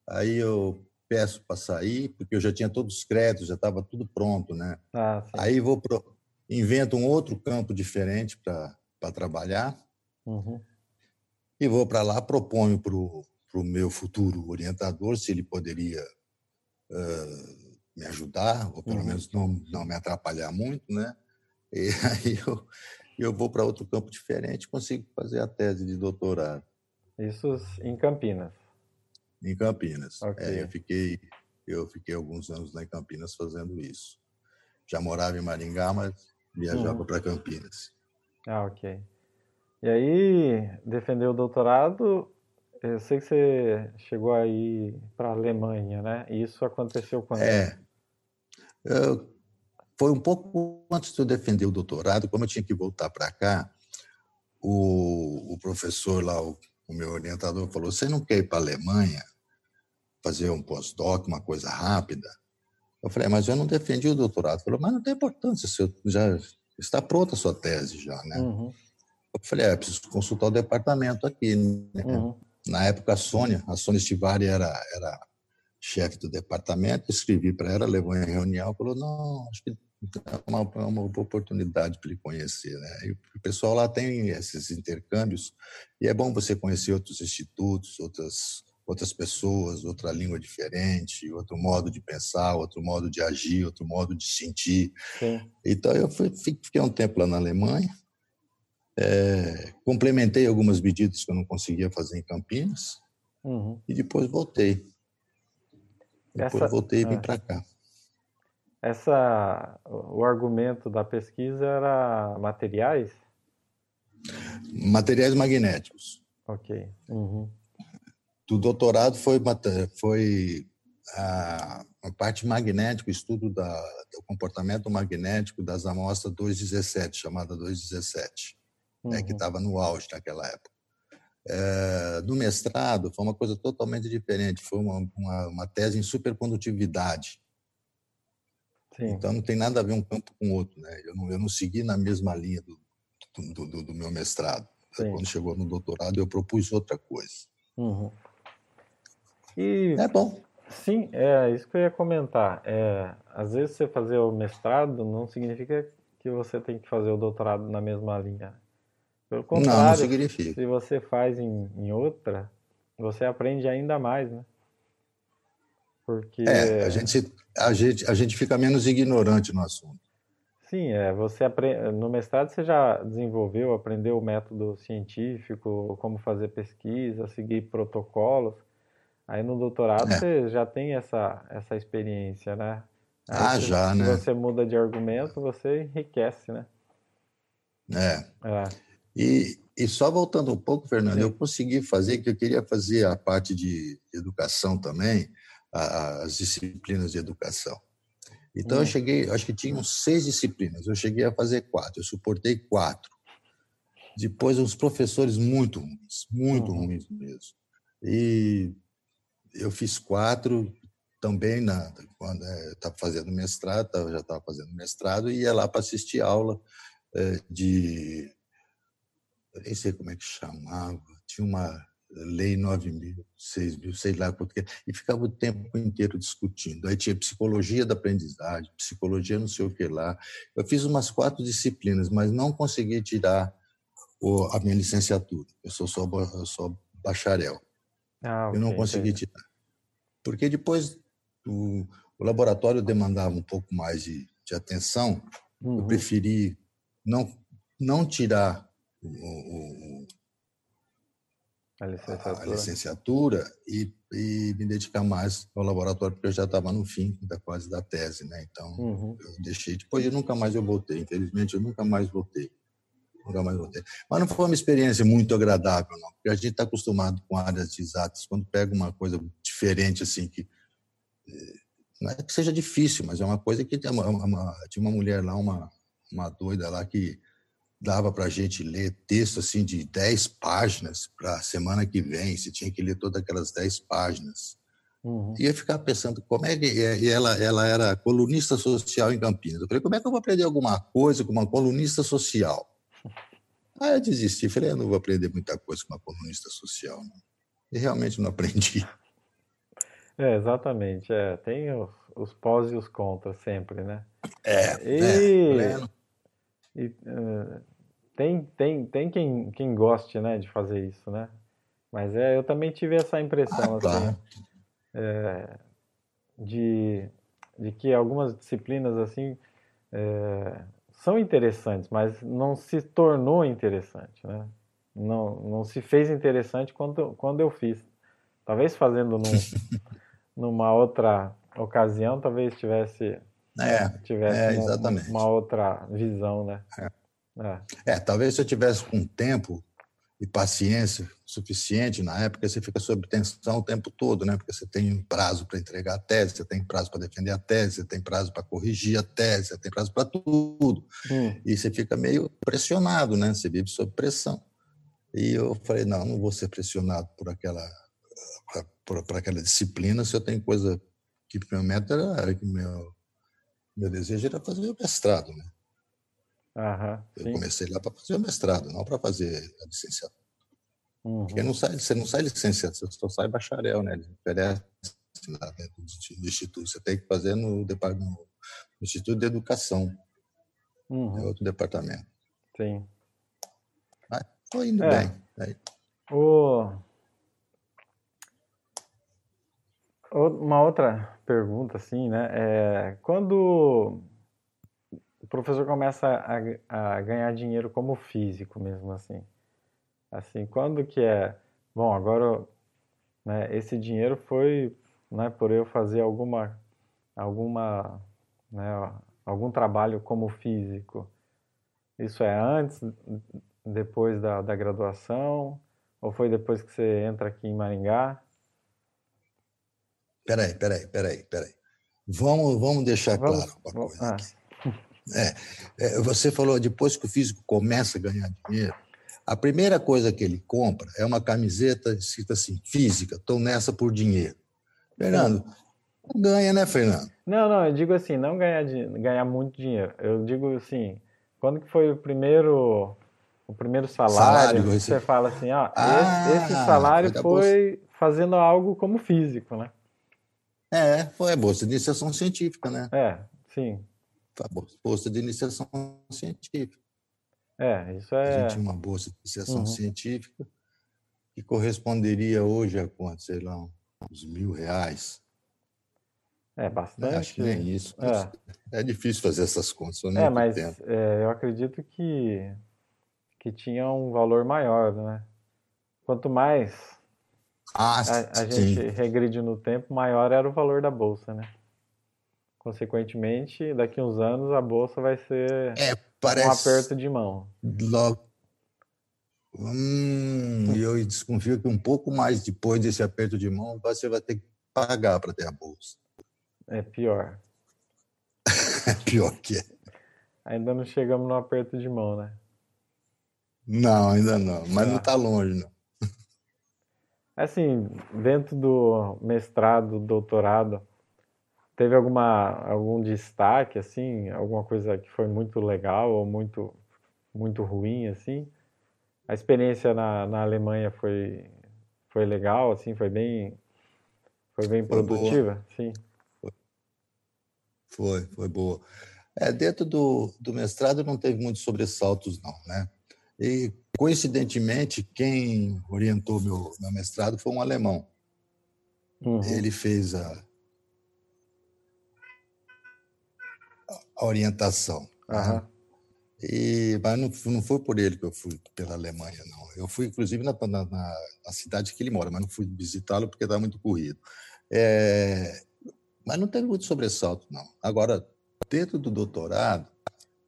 Aí eu peço para sair, porque eu já tinha todos os créditos, já estava tudo pronto, né? Ah, Aí vou pro, invento um outro campo diferente para trabalhar. Uhum. E vou para lá, proponho para o meu futuro orientador se ele poderia uh, me ajudar, ou pelo uhum. menos não, não me atrapalhar muito, né? E <laughs> aí eu, eu vou para outro campo diferente consigo fazer a tese de doutorado. Isso em Campinas? Em Campinas. Okay. É, eu, fiquei, eu fiquei alguns anos lá em Campinas fazendo isso. Já morava em Maringá, mas viajava uhum. para Campinas. Ah, ok. E aí, defendeu o doutorado, eu sei que você chegou aí para a Alemanha, né? E isso aconteceu quando? É. Eu, foi um pouco antes de eu defender o doutorado, como eu tinha que voltar para cá, o, o, professor lá, o, o, meu orientador, falou: Você não quer ir para a Alemanha fazer um pós-doc, uma coisa rápida? Eu falei: Mas eu não defendi o doutorado. Ele falou: Mas não tem importância, já está pronta a sua tese já, né? Uhum. Eu falei, é, preciso consultar o departamento aqui. Né? Uhum. Na época, a Sônia, a Sônia Stivari era, era chefe do departamento, escrevi para ela, levou em reunião, falou, não, acho que é uma, é uma oportunidade para ele conhecer. Né? E o pessoal lá tem esses intercâmbios, e é bom você conhecer outros institutos, outras, outras pessoas, outra língua diferente, outro modo de pensar, outro modo de agir, outro modo de sentir. Sim. Então, eu fui, fiquei um tempo lá na Alemanha, é, complementei algumas medidas que eu não conseguia fazer em Campinas uhum. e depois voltei. Depois Essa, voltei e vim é. para cá. Essa, o argumento da pesquisa era materiais? Materiais magnéticos. Ok. Uhum. Do doutorado foi, foi a, a parte magnética, o estudo da, do comportamento magnético das amostras 217, chamada 217 uhum. né, que estava no auge naquela época. É, no mestrado, foi uma coisa totalmente diferente, foi uma, uma, uma tese em supercondutividade. Sim. Então, não tem nada a ver um campo com o outro. Né? Eu, não, eu não segui na mesma linha do, do, do, do meu mestrado. Sim. Quando chegou no doutorado, eu propus outra coisa. Uhum. E... É bom. Sim, é isso que eu ia comentar. É, às vezes você fazer o mestrado não significa que você tem que fazer o doutorado na mesma linha. Pelo contrário, não, não significa. se você faz em, em outra, você aprende ainda mais, né? Porque... É, a gente, a, gente, a gente fica menos ignorante no assunto. Sim, é, você aprende, no mestrado você já desenvolveu, aprendeu o método científico, como fazer pesquisa, seguir protocolos. Aí no doutorado é. você já tem essa, essa experiência, né? Aí ah, se, já, né? Se você muda de argumento, você enriquece, né? É. é. E, e só voltando um pouco, Fernando, eu consegui fazer, que eu queria fazer a parte de educação também, as disciplinas de educação. Então, hum. eu cheguei, acho que tinham seis disciplinas, eu cheguei a fazer quatro, eu suportei quatro. Depois, uns professores muito ruins, muito uhum. ruins mesmo. E eu fiz quatro também, na, quando é, eu estava fazendo mestrado, já estava fazendo mestrado, e ia lá para assistir aula é, de eu nem sei como é que chamava, tinha uma lei 9 mil, 6 mil, sei lá porque, e ficava o tempo inteiro discutindo. Aí tinha psicologia da aprendizagem, psicologia não sei o que lá. Eu fiz umas quatro disciplinas, mas não consegui tirar o, a minha licenciatura. Eu sou só, eu sou bacharel. Ah, okay, eu não consegui tirar. Porque depois o, o, laboratório demandava um pouco mais de, de atenção, uhum. eu preferi não, não tirar o, o a licenciatura, a licenciatura e, e, me dedicar mais ao laboratório, porque eu já estava no fim da quase da tese, né? Então, uhum. eu deixei. Depois, eu nunca mais eu voltei. Infelizmente, eu nunca mais voltei. Nunca mais voltei. Mas não foi uma experiência muito agradável, não, porque a gente está acostumado com áreas exatas. Quando pega uma coisa diferente, assim, que eh, não é que seja difícil, mas é uma coisa que tinha uma, uma, tinha uma mulher lá, uma, uma doida lá que dava para a gente ler texto assim de 10 páginas para a semana que vem, você tinha que ler todas aquelas 10 páginas. Uhum. Ia ficar pensando como é que. E ela, ela era colunista social em Campinas. Eu falei, como é que eu vou aprender alguma coisa com uma colunista social? Aí eu desisti, falei, eu não vou aprender muita coisa com uma colunista social. Não. E realmente não aprendi. É, exatamente. É, tem os, os pós e os contras sempre, né? É, e, é, e uh, tem, tem, tem quem, quem goste, né, de fazer isso, né? Mas é, eu também tive essa impressão, ah, assim, é, de, de que algumas disciplinas, assim, é, são interessantes, mas não se tornou interessante, né? Não, não se fez interessante quando, quando eu fiz. Talvez fazendo num, <laughs> numa outra ocasião, talvez tivesse, é, tivesse é, uma, uma, outra visão, né? É. É. é, talvez se eu tivesse com tempo e paciência suficiente na época, você fica sob tensão o tempo todo, né? Porque você tem um prazo para entregar a tese, você tem prazo para defender a tese, você tem prazo para corrigir a tese, você tem prazo para tudo. Hum. E você fica meio pressionado, né? Você vive sob pressão. E eu falei, não, não vou ser pressionado por aquela por, por aquela disciplina se eu tenho coisa que meu método era que meu meu desejo era fazer o mestrado, né? Aham, eu comecei lá para fazer o mestrado, não para fazer a licenciatura. Uhum. Porque não sai, você não sai licenciado, você só sai bacharel, né? Eles oferecem lá dentro do instituto. Você tem que fazer no, no Instituto de Educação. Uhum. É outro departamento. Sim. Mas estou indo é. bem. Aí. O... Uma outra pergunta, assim, né? É, quando professor começa a, a, ganhar dinheiro como físico mesmo assim. Assim, quando que é, bom, agora né, esse dinheiro foi né, por eu fazer alguma alguma né, algum trabalho como físico. Isso é antes, depois da, da graduação ou foi depois que você entra aqui em Maringá? Peraí, peraí, peraí, peraí. Vamos, vamos deixar vamos, claro uma coisa ah. aqui. É, é, você falou depois que o físico começa a ganhar dinheiro, a primeira coisa que ele compra é uma camiseta escrita assim, física, estou nessa por dinheiro. Fernando, não ganha, né, Fernando? Não, não, eu digo assim, não ganhar, ganhar muito dinheiro. Eu digo assim, quando que foi o primeiro o primeiro salário, salário você fala assim, ó, ah, esse, esse, salário foi, foi fazendo algo como físico, né? É, foi a bolsa de iniciação científica, né? É, sim bolsa de iniciação científica. É, isso é. A gente tinha uma bolsa de iniciação uhum. científica que corresponderia hoje a quanto? Sei lá, uns mil reais. É bastante. Acho que nem isso. É, é difícil fazer essas contas. É, mas é, eu acredito que, que tinha um valor maior, né? Quanto mais ah, a, a gente regride no tempo, maior era o valor da bolsa, né? Consequentemente, daqui a uns anos a bolsa vai ser é, parece... um aperto de mão. Logo. Hum, eu desconfio que um pouco mais depois desse aperto de mão você vai ter que pagar para ter a bolsa. É pior. <laughs> é pior que é. Ainda não chegamos no aperto de mão, né? Não, ainda não. Mas ah. não está longe, não. Assim, dentro do mestrado, doutorado, Teve alguma, algum destaque, assim, alguma coisa que foi muito legal ou muito, muito ruim, assim? A experiência na, na Alemanha foi, foi legal, assim, foi bem, foi bem foi produtiva, boa. sim. Foi, foi boa. É, dentro do, do mestrado não teve muitos sobressaltos, não, né? E, coincidentemente, quem orientou meu, meu mestrado foi um alemão. Uhum. Ele fez a, a orientação. Uhum. Né? E, mas não, não foi por ele que eu fui pela Alemanha, não. Eu fui, inclusive, na, na, na cidade que ele mora, mas não fui visitá-lo porque estava muito corrido. É, mas não teve muito sobressalto, não. Agora, dentro do doutorado,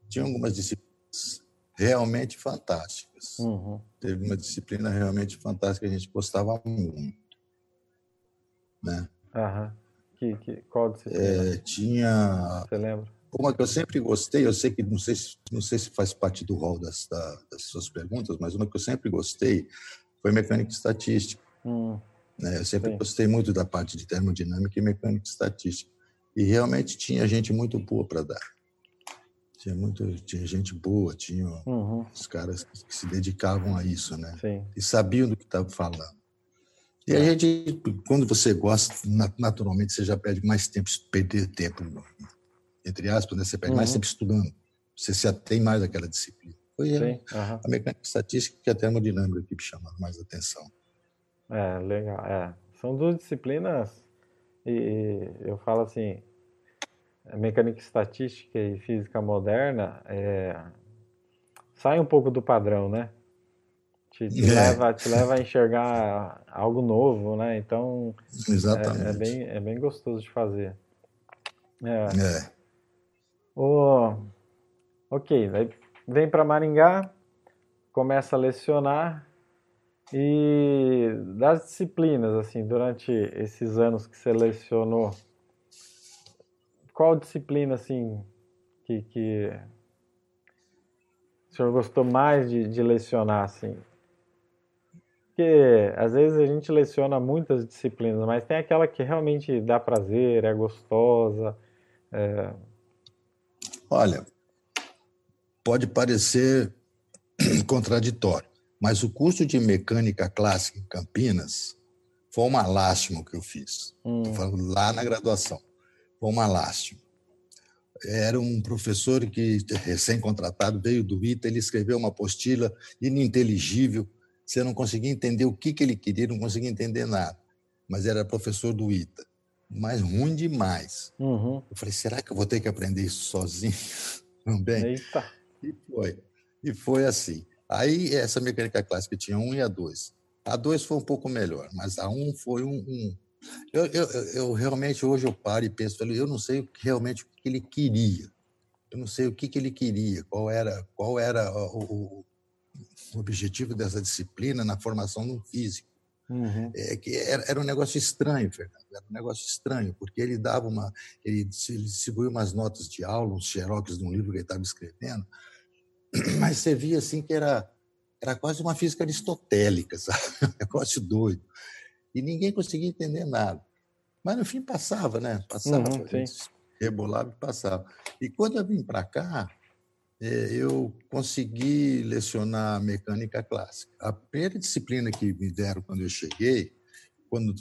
tinha algumas disciplinas realmente fantásticas. Uhum. Teve uma disciplina realmente fantástica que a gente gostava muito. Né? Uhum. Que, que, qual disciplina? É, tinha. Você lembra? Uma que eu sempre gostei, eu sei que não sei, não sei se faz parte do rol das, das suas perguntas, mas uma que eu sempre gostei foi mecânica estatística. Hum. Né? Eu sempre Sim. gostei muito da parte de termodinâmica e mecânica estatística. E realmente tinha gente muito boa para dar. Tinha, muito, tinha gente boa, tinha uhum. os caras que se dedicavam a isso, né? Sim. E sabiam do que estavam falando. E a é. gente, quando você gosta, naturalmente você já perde mais tempo, perder tempo entre aspas, né? você perde uhum. mais tempo estudando. Você se atém mais àquela disciplina. Foi Sim, a, uhum. a mecânica estatística e a termodinâmica que me chamaram mais atenção. É, legal. É. São duas disciplinas e eu falo assim, mecânica estatística e física moderna é, sai um pouco do padrão, né? Te, te é. leva, te leva a enxergar algo novo, né? Então, Exatamente. É, é bem, é bem gostoso de fazer. É. é. Oh, ok, vem para Maringá, começa a lecionar e das disciplinas, assim, durante esses anos que você lecionou, qual disciplina, assim, que, que o senhor gostou mais de, de lecionar, assim? Porque às vezes a gente leciona muitas disciplinas, mas tem aquela que realmente dá prazer, é gostosa, é, Olha, pode parecer <clears throat> contraditório, mas o curso de mecânica clássica em Campinas foi uma lástima que eu fiz. Hum. lá na graduação. Foi uma lástima. Era um professor que, recém-contratado, veio do ITA, ele escreveu uma apostila ininteligível, você não conseguia entender o que, que ele queria, não conseguia entender nada. Mas era professor do ITA mas ruim demais. Uhum. Eu falei, será que eu vou ter que aprender isso sozinho <laughs> também? Eita. E foi. E foi assim. Aí essa mecânica clássica tinha um e a dois. A dois foi um pouco melhor, mas a um foi um. um... Eu, eu, eu, realmente hoje eu paro e penso, eu não sei realmente o que ele queria. Eu não sei o que, que ele queria, qual era, qual era o, o objetivo dessa disciplina na formação do físico. Uhum. É, que era, era, um negócio estranho, Fernando. Era um negócio estranho, porque ele dava uma. Ele, ele distribuía umas notas de aula, uns xerox de um livro que ele estava escrevendo, <clears throat> mas você via assim que era, era quase uma física aristotélica, <laughs> sabe? Um negócio doido. E ninguém conseguia entender nada. Mas no fim passava, né? Passava, uhum, rebolava e passava. E quando eu vim para cá, eu consegui lecionar mecânica clássica. A primeira disciplina que me deram quando eu cheguei, quando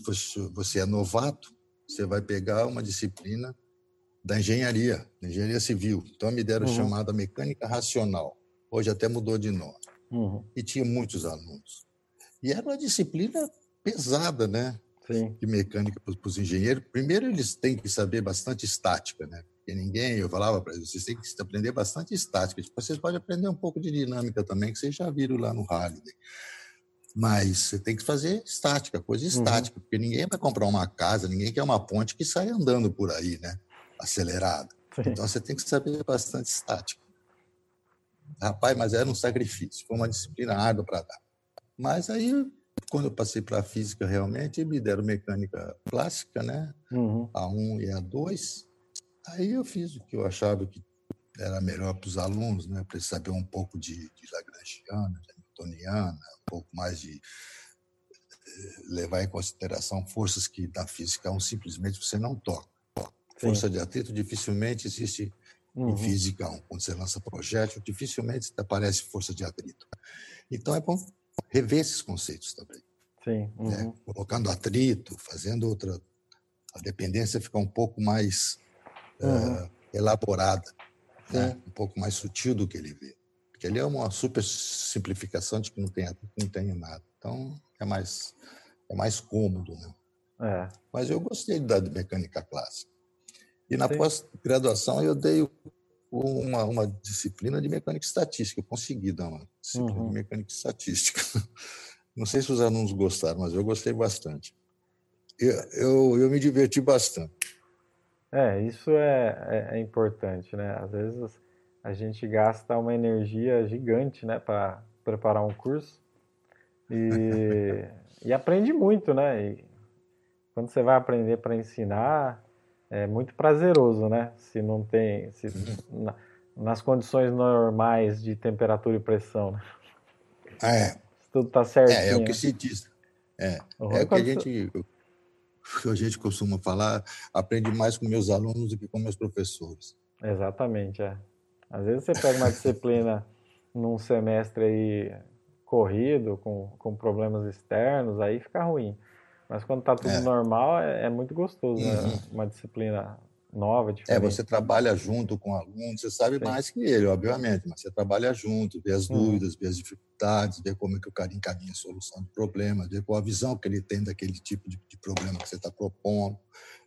você é novato, você vai pegar uma disciplina da engenharia, da engenharia civil. Então me deram uhum. chamada mecânica racional. Hoje até mudou de nome. Uhum. E tinha muitos alunos. E era uma disciplina pesada, né? Sim. De mecânica para os engenheiros. Primeiro eles têm que saber bastante estática, né? Porque ninguém, eu falava para eles, vocês têm que aprender bastante estática. Tipo, vocês podem aprender um pouco de dinâmica também, que vocês já viram lá no Halliday. Mas você tem que fazer estática, coisa uhum. estática, uhum. porque ninguém vai comprar uma casa, ninguém quer uma ponte que sai andando por aí, né? Acelerada. Então você tem que saber bastante estática. Rapaz, mas era um sacrifício, foi uma disciplina árdua para dar. Mas aí, quando eu passei para a física realmente, me deram mecânica clássica, né? Uhum. A 1 e a 2 Aí eu fiz o que eu achava que era melhor para os alunos, né, para eles saberem um pouco de, de Lagrangiana, de Newtoniana, um pouco mais de eh, levar em consideração forças que na física um, simplesmente você não toca. Força de atrito dificilmente existe uhum. em física 1. Quando você lança projétil, dificilmente aparece força de atrito. Então é bom rever esses conceitos também. Sim. Né? Uhum. Né? Colocando atrito, fazendo outra. A dependência fica um pouco mais uhum. uh, elaborada, né? um pouco mais sutil do que ele vê. Porque ele é uma super simplificação de que não tem, não tem nada. Então, é mais, é mais cômodo. Né? É. Mas eu gostei da mecânica clássica. E na pós-graduação eu dei uma, uma disciplina de mecânica estatística. Eu consegui dar uma disciplina uhum. de mecânica estatística. <laughs> Não sei se os alunos gostaram, mas eu gostei bastante. Eu, eu, eu me diverti bastante. É, isso é, é, é, importante, né? Às vezes a gente gasta uma energia gigante, né, para preparar um curso e, <laughs> e aprende muito, né? E quando você vai aprender para ensinar, é muito prazeroso, né? Se não tem, se, na, nas condições normais de temperatura e pressão, né? É. tudo tá certinho. É, é o que se diz. É, é o que a gente, que a gente costuma falar, aprende mais com meus alunos do que com meus professores. Exatamente, é. Às vezes você pega uma disciplina <laughs> num semestre aí corrido, com, com problemas externos, aí fica ruim. Mas quando está tudo é. normal, é, é, muito gostoso, né? uhum. né? Uma disciplina nova, é, diferente. É, você trabalha junto com o aluno, você sabe Sim. mais que ele, obviamente, mas você trabalha junto, vê as uhum. dúvidas, vê as dificuldades, vê como é que o cara encaminha a solução do problema, vê qual a visão que ele tem daquele tipo de, de problema que você está propondo.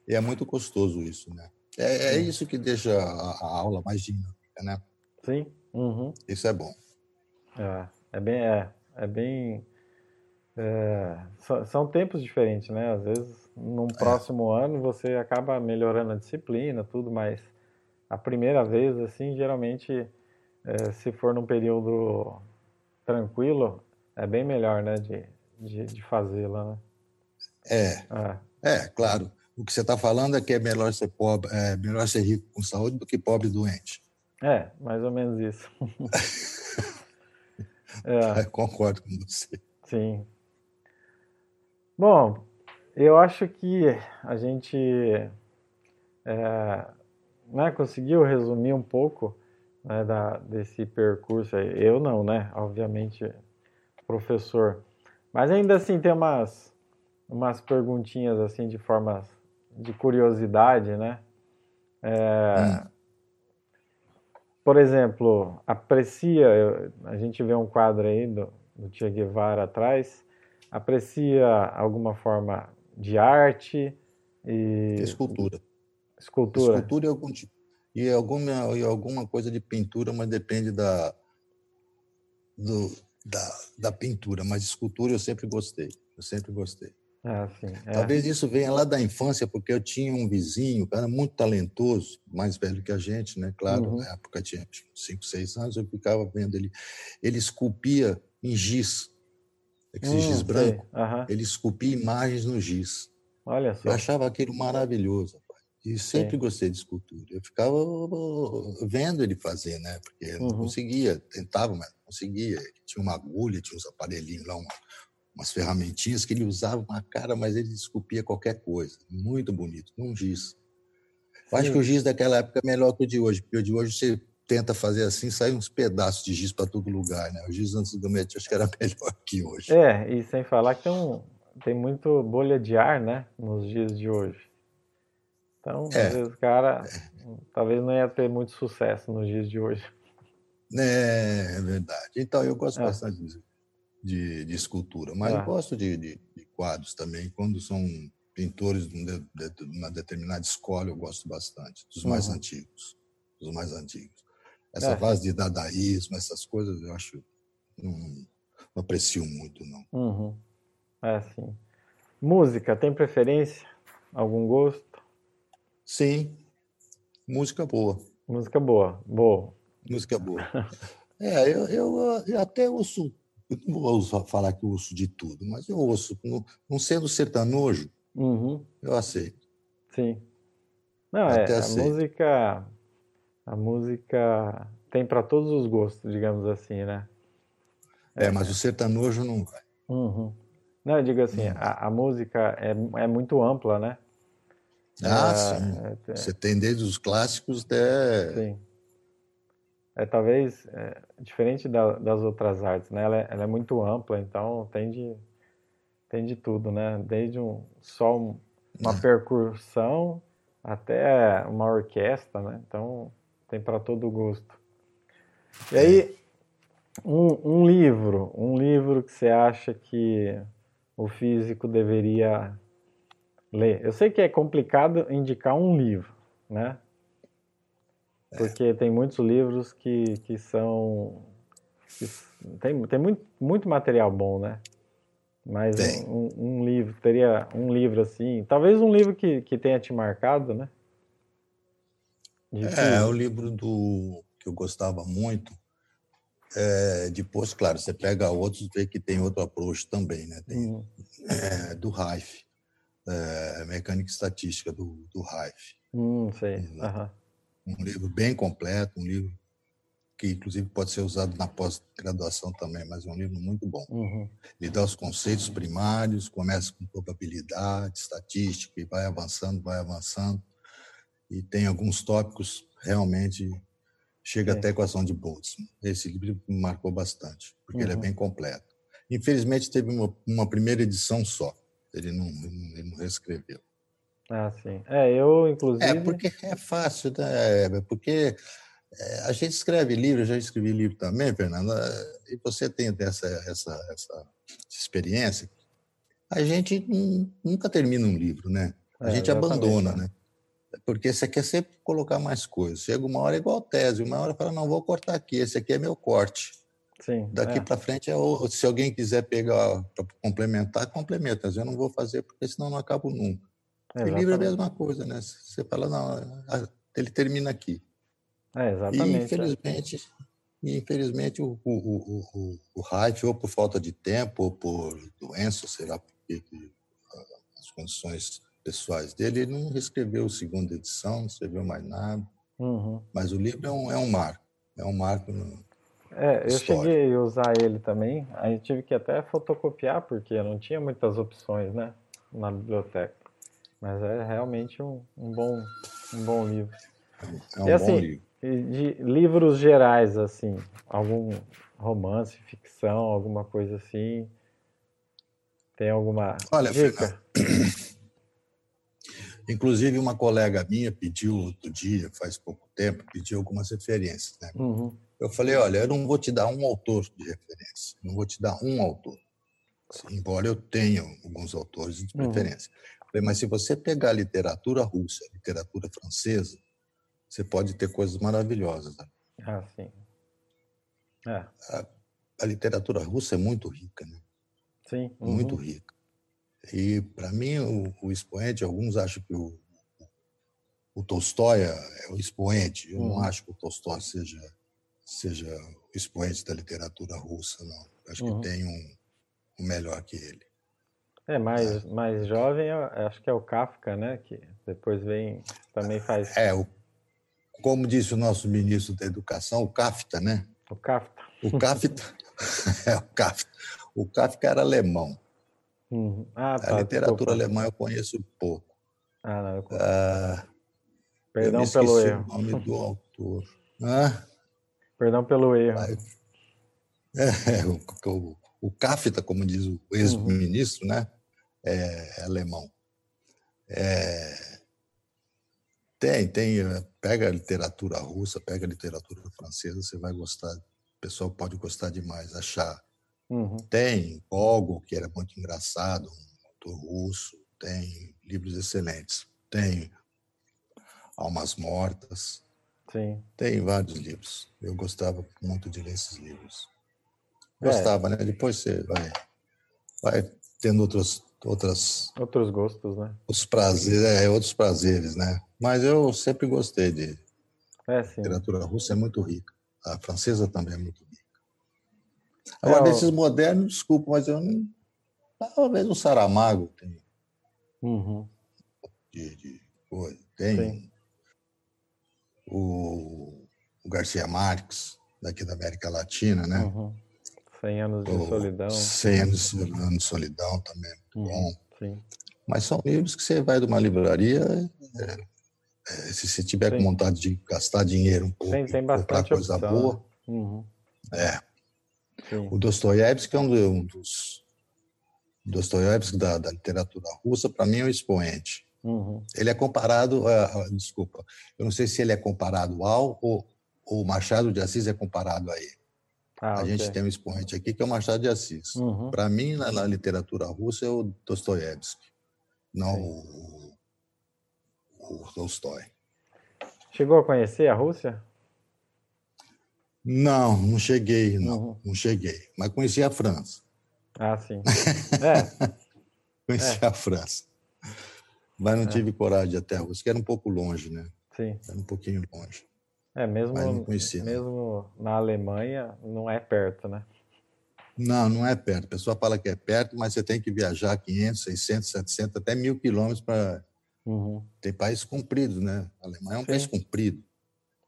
E é muito gostoso isso, né? É, é isso que deixa a, a, aula mais dinâmica, né? Sim. Uhum. Isso é bom. É, é bem, é, é bem é, são tempos diferentes, né? Às vezes, num é. próximo é. ano, você acaba melhorando a disciplina, tudo, mas a primeira vez, assim, geralmente, é, se for num período tranquilo, é bem melhor, né, de, de, de fazê-la, né? É, é, é, claro. O que você está falando é que é melhor ser pobre, é melhor ser rico com saúde do que pobre doente. É, mais ou menos isso. <laughs> é. Concordo com você. Sim. Bom, eu acho que a gente é, né, conseguiu resumir um pouco né, da, desse percurso. Aí. Eu não, né? Obviamente, professor. Mas ainda assim tem umas, umas perguntinhas assim de formas de curiosidade, né? É, hum. Por exemplo, aprecia, a gente vê um quadro aí do, do Che Guevara atrás, aprecia alguma forma de arte e escultura. Escultura. Escultura e algum tipo e alguma e alguma coisa de pintura, mas depende da do, da, da pintura. Mas escultura eu sempre gostei. Eu sempre gostei. Ah, sim. É. Talvez isso venha lá da infância, porque eu tinha um vizinho, cara muito talentoso, mais velho que a gente, né? Claro, uhum. na época tinha 5, 6 anos, eu ficava vendo ele. Ele esculpia em giz esse hum, giz branco, uhum. ele esculpia imagens no giz. Olha só. Eu achava aquilo maravilhoso. E sempre sim. gostei de escultura. Eu ficava vendo ele fazer, né? Porque uhum. não conseguia, tentava, mas não conseguia. Ele tinha uma agulha, tinha uns aparelhinhos lá, uma, umas ferramentinhas que ele usava na cara, mas ele esculpia qualquer coisa. Muito bonito, num giz. Eu acho que o giz daquela época é melhor que o de hoje, porque o de hoje você tenta fazer assim, sai uns pedaços de giz para todo lugar, né? O giz antigamente acho que era <laughs> melhor que hoje. É, e sem falar que tem, um, tem muito bolha de ar, né, nos dias de hoje. Então, é. às vezes o cara é. talvez não ia ter muito sucesso nos dias de hoje. É, é verdade. Então, eu gosto é. bastante de, de, de, escultura, mas eu é. gosto de, de, de, quadros também. Quando são pintores de, uma determinada escola, eu gosto bastante, dos mais uhum. antigos. Dos mais antigos. Essa é. fase de dadaísmo, essas coisas, eu acho. Não, não aprecio muito, não. Uhum. É, sim. Música, tem preferência? Algum gosto? Sim. Música boa. Música boa, boa. Música boa. <laughs> é, eu, eu, eu até ouço. Eu não vou falar que eu ouço de tudo, mas eu ouço. Não, sendo sertanojo, uhum. eu aceito. Sim. Não, é, a música a música tem para todos os gostos, digamos assim, né? É, mas o sertanojo não vai. Uhum. Não, eu digo assim, a, a, música é, é muito ampla, né? Ah, é, sim. É, Você tem desde os clássicos até... Sim. É talvez é, diferente da, das outras artes, né? Ela é, ela é, muito ampla, então tem de, tem de tudo, né? Desde um, só um, uma é. percussão até uma orquestra, né? Então tem para todo gosto. E aí, um, um, livro, um livro que você acha que o físico deveria ler. Eu sei que é complicado indicar um livro, né? É. Porque tem muitos livros que, que são. Que tem tem muito, muito material bom, né? Mas um, um, livro, teria um livro assim, talvez um livro que, que tenha te marcado, né? É, o livro do que eu gostava muito. É, depois, claro, você pega outros vê que tem outro approach também, né? Tem uhum. é, do Reif, é, Mecânica Estatística do, do Reif. Hum, sei. Uhum. Um livro bem completo, um livro que inclusive pode ser usado na pós-graduação também, mas é um livro muito bom. Uhum. Ele dá os conceitos primários, começa com probabilidade, estatística, e vai avançando, vai avançando, e tem alguns tópicos realmente chega é. até a equação de Boltzmann. Esse livro me marcou bastante, porque uhum. ele é uhum. bem completo. Infelizmente teve uma, uma primeira edição só, ele não, ele não reescreveu. Ah, sim. É, eu, inclusive. É, porque é fácil, né? É, porque é, a gente escreve livro, eu já escrevi livro também, Fernanda, e você tem essa, essa, essa experiência. A gente nunca termina um livro, né? A é, gente abandona, né? Porque você quer sempre colocar mais coisas. Chega uma hora igual tese, uma hora fala, não, vou cortar aqui, esse aqui é meu corte. Sim, Daqui é. para frente, é o, se alguém quiser pegar para complementar, complementa. Mas eu não vou fazer, porque senão não acabo nunca. E livro é a mesma coisa, né? Você fala, não, ele termina aqui. É, exatamente. E, infelizmente, e, infelizmente o, o, o, o, o ou por falta de tempo, ou por doença, sei lá, porque as condições pessoais dele, ele não reescreveu a segunda edição, não escreveu mais nada. Uhum. Mas o livro é um, é um marco. É um marco no, é, eu cheguei a usar ele também. Aí tive que até fotocopiar, porque não tinha muitas opções, né? Na biblioteca. Mas é realmente um, um bom, um bom livro. É um e, assim, bom livro de livros gerais, assim, algum romance, ficção, alguma coisa assim. Tem alguma Olha, dica? Inclusive, uma colega minha pediu outro dia, faz pouco tempo, pediu algumas referências. Né? Uhum. Eu falei: olha, eu não vou te dar um autor de referência, não vou te dar um autor, embora eu tenha alguns autores de uhum. preferência. Uhum. Falei, mas se você pegar literatura russa, literatura francesa, você pode ter coisas maravilhosas. Né? Ah, sim. É. A, a, literatura russa é muito rica, né? Sim. Uhum. Muito rica. E, para mim, o, o, expoente, alguns acham que o, o Tolstói é o expoente. Eu uhum. não acho que o Tolstói seja, seja o expoente da literatura russa, não. Acho uhum. que tem um, um melhor que ele. É, mais, é. mais jovem, acho que é o Kafka, né? Que depois vem, também faz... É, o como disse o nosso ministro da Educação, o Kafta, né? O Kafta. O Kafta, <laughs> é o Kafta. O Kafka era alemão. Uhum. Ah, tá, a literatura desculpa. alemã eu conheço pouco. Ah, não, eu conheço. Ah, Perdão eu pelo erro. o nome do <laughs> autor. Ah? Perdão pelo erro. É, <laughs> o, o, o Kafta, como diz o ex-ministro, uhum. né? É, é alemão. É, tem, tem. Eh, pega a literatura russa, pega a literatura francesa, você vai gostar. O pessoal pode gostar demais, achar. Uhum. Tem Gogol, que era muito engraçado, um autor russo. Tem livros excelentes. Tem Almas Mortas. Sim. Tem vários livros. Eu gostava muito de ler esses livros. É. Gostava, é. né? Depois você vai, vai tendo outros, outras outros gostos, né? Os prazeres, é, outros prazeres, né? Mas eu sempre gostei de é, sim. literatura russa é muito rica. A francesa também é muito. Agora, é, desses modernos, desculpa, mas eu não. Talvez o Saramago tem. Uhum. De, de coisa. Tem o, o Garcia Marques, daqui da América Latina, né? Uhum. 100 anos de o, solidão. 100 anos, anos de solidão também é muito uhum. bom. Sim. Mas são livros que você vai de uma livraria, é, é, se você tiver Sim. com vontade de gastar dinheiro um pouco, tem comprar coisa opção, boa. Né? Uhum. É. Sim. O Dostoiévski é um dos Dostoiévski da, da literatura russa, para mim é um expoente. Uhum. Ele é comparado, uh, desculpa, eu não sei se ele é comparado ao ou o Machado de Assis é comparado a ele. Ah, a okay. gente tem um expoente aqui que é o Machado de Assis. Uhum. Para mim, na, na, literatura russa, é o Dostoiévski, não o, o Tolstói. Chegou a conhecer a Rússia? Não, não cheguei, não, uhum. não cheguei. Mas conheci a França. Ah, sim. <laughs> É. conheci é. a França. Mas não é. tive coragem até a Rússia, que era um pouco longe, né? Sim. Era um pouquinho longe. É, mesmo, conhecia, mesmo na Alemanha, não é perto, né? Não, não é perto. A pessoa fala que é perto, mas você tem que viajar 500, 600, 700, até mil quilômetros para. Uhum. Tem países compridos, né? A Alemanha é um Sim. país comprido.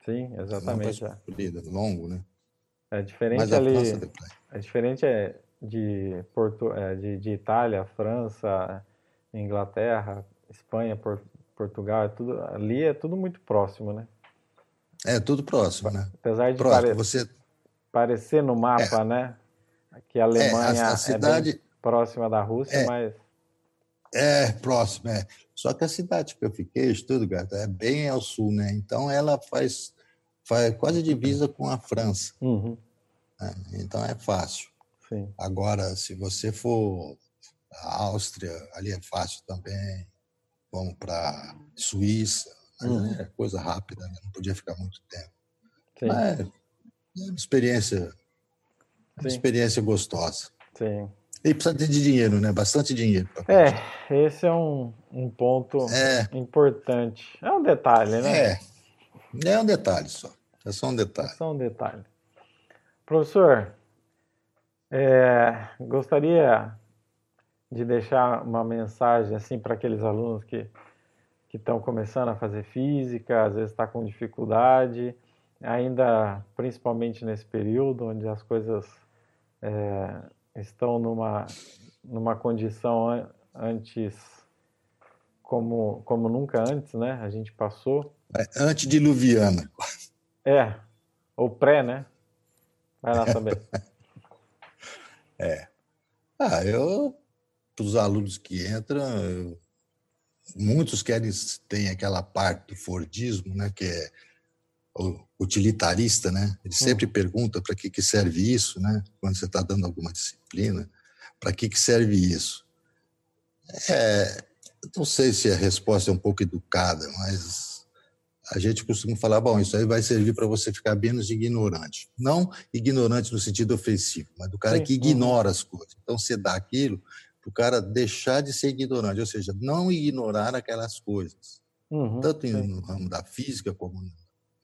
Sim, exatamente. É um país comprido, longo, né? É diferente mas ali. É diferente é de, Porto, é, de, de Itália, França, Inglaterra, Espanha, Por, Portugal, é tudo, ali é tudo muito próximo, né? É tudo próximo, né? Apesar de próximo, pare... você... parecer no mapa, é. né? Que a Alemanha é, a, a cidade... é próxima da Rússia, é. mas. É, próximo, é. Só que a cidade que eu fiquei, Stuttgart, é bem ao sul, né? Então ela faz, faz quase divisa com a França. Uhum. Né? Então é fácil. Sim. Agora, se você for a Áustria, ali é fácil também. Vamos para Suíça, Uhum. É coisa rápida, né? não podia ficar muito tempo. Sim. Mas é uma experiência, uma experiência gostosa. Sim. E precisa de dinheiro, né? Bastante dinheiro. É, esse é um, um ponto é. importante. É um detalhe, né? É. É um detalhe só. É só um detalhe. É só um detalhe. Professor, é, gostaria de deixar uma mensagem assim para aqueles alunos que que estão começando a fazer física, às vezes está com dificuldade, ainda principalmente nesse período onde as coisas é, estão numa, numa condição antes como, como nunca antes, né? A gente passou. É, antediluviana. É, ou pré, né? Vai lá saber. <laughs> é. Ah, eu, para os alunos que entram, eu muitos querem tem aquela parte do Fordismo, né, que é utilitarista, né? Ele sempre hum. pergunta para que que serve isso, né? Quando você está dando alguma disciplina, para que que serve isso? É, não sei se a resposta é um pouco educada, mas a gente costuma falar, bom, isso aí vai servir para você ficar menos ignorante. Não ignorante no sentido ofensivo, mas do cara Sim. que ignora as coisas. Então, você dá aquilo o cara deixar de ser ignorante, ou seja, não ignorar aquelas coisas, uhum, tanto no ramo da física, como na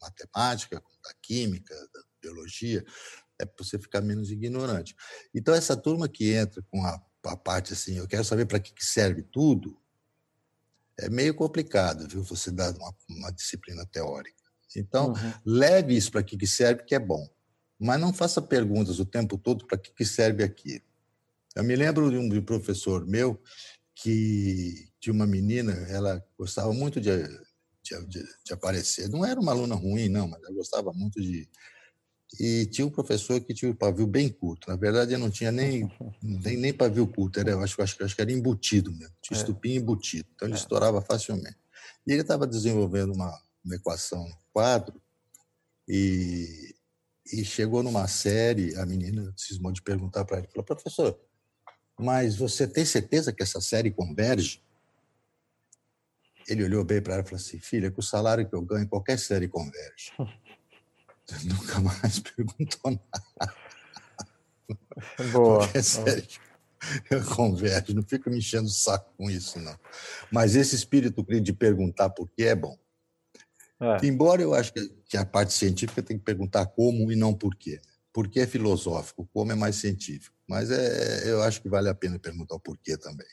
matemática, como da química, da biologia, é para você ficar menos ignorante. Então, essa turma que entra com a, a parte assim, eu quero saber para que serve tudo, é meio complicado, viu? Você dar uma, uma disciplina teórica. Então, uhum. leve isso para que, que serve, que é bom. Mas não faça perguntas o tempo todo para que, que serve aquilo. Eu me lembro de um professor meu que tinha uma menina, ela gostava muito de, de, de, de aparecer. Não era uma aluna ruim, não, mas ela gostava muito de. E tinha um professor que tinha o pavio bem curto. Na verdade, eu não tinha nem, <laughs> nem, nem pavio curto, era, eu acho, acho, acho que era embutido mesmo. Tinha é. estupim embutido, então ele é. estourava facilmente. E ele estava desenvolvendo uma, uma equação no quadro e, e chegou numa série, a menina cismou de perguntar para ele, falou, professor, mas você tem certeza que essa série converge? Ele olhou bem para ela e falou assim: filha, com o salário que eu ganho, qualquer série converge. <laughs> <laughs> nunca mais perguntou nada. Boa. Qualquer série converge, não fica me enchendo o saco com isso, não. Mas esse espírito de perguntar por quê é bom. É. Embora eu acho que a parte científica tem que perguntar como e não por quê. Porque é filosófico, como é mais científico. Mas é, eu acho que vale a pena perguntar o porquê também.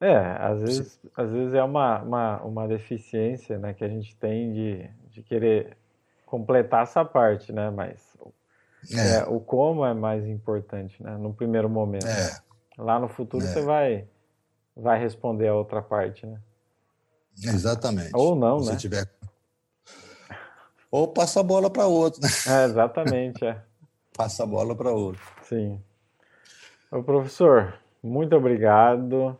É, às vezes, às vezes é uma, uma, uma deficiência né, que a gente tem de, de querer completar essa parte, né? Mas é. É, o como é mais importante, né? No primeiro momento. É. Lá no futuro é. você vai, vai responder a outra parte, né? Exatamente. Ou não, Se né? Tiver... Ou passa a bola para outro, né? É, exatamente, é. <laughs> passa a bola para outro. Sim. Ô, professor, Muito obrigado.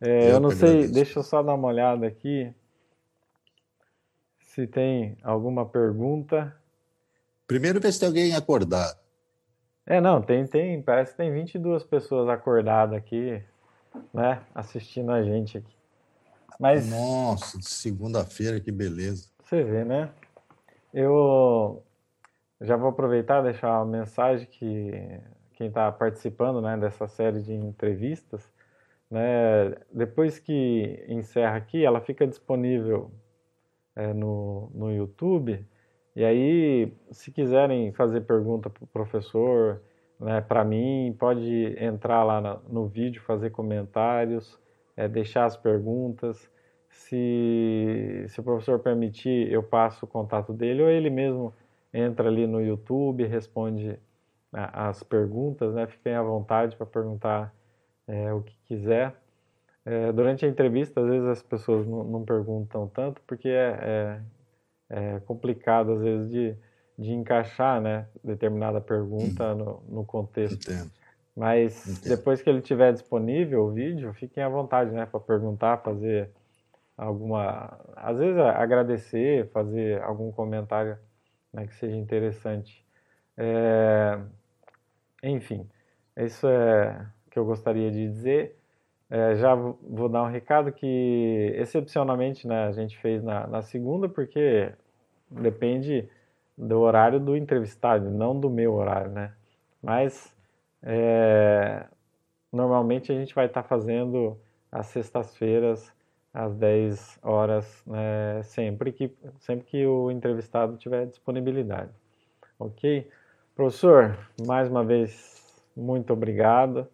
É, eu, eu não sei, deixa eu só dar uma olhada aqui se tem alguma pergunta. Primeiro ver se tem alguém acordado. É, não, tem, tem, parece que tem 22 pessoas acordadas aqui, né, assistindo a gente aqui. Mas Nossa, segunda-feira, que beleza. Você vê, né? Eu já vou aproveitar e deixar uma mensagem que quem está participando né, dessa série de entrevistas, né, depois que encerra aqui, ela fica disponível é, no, no YouTube. E aí, se quiserem fazer pergunta para o professor, né, para mim, pode entrar lá no, no vídeo, fazer comentários, é, deixar as perguntas. Se, se o professor permitir, eu passo o contato dele, ou ele mesmo entra ali no YouTube, responde as perguntas, né? Fiquem à vontade para perguntar é, o que quiser. É, durante a entrevista, às vezes as pessoas não, não perguntam tanto, porque é, é, é, complicado, às vezes, de, de encaixar né, determinada pergunta no, no contexto. Entendo. Mas Entendo. depois que ele estiver disponível, o vídeo, fiquem à vontade né, para perguntar, fazer alguma. Às vezes, agradecer, fazer algum comentário né, que seja interessante. É, enfim, isso é que eu gostaria de dizer. É, já vou dar um recado que, excepcionalmente, né, a gente fez na, na segunda, porque depende do horário do entrevistado, não do meu horário, né? Mas, é, normalmente a gente vai estar tá fazendo às sextas-feiras, às 10 horas, né, sempre, que, sempre que o entrevistado tiver disponibilidade. Ok? Professor, mais uma vez, muito obrigado.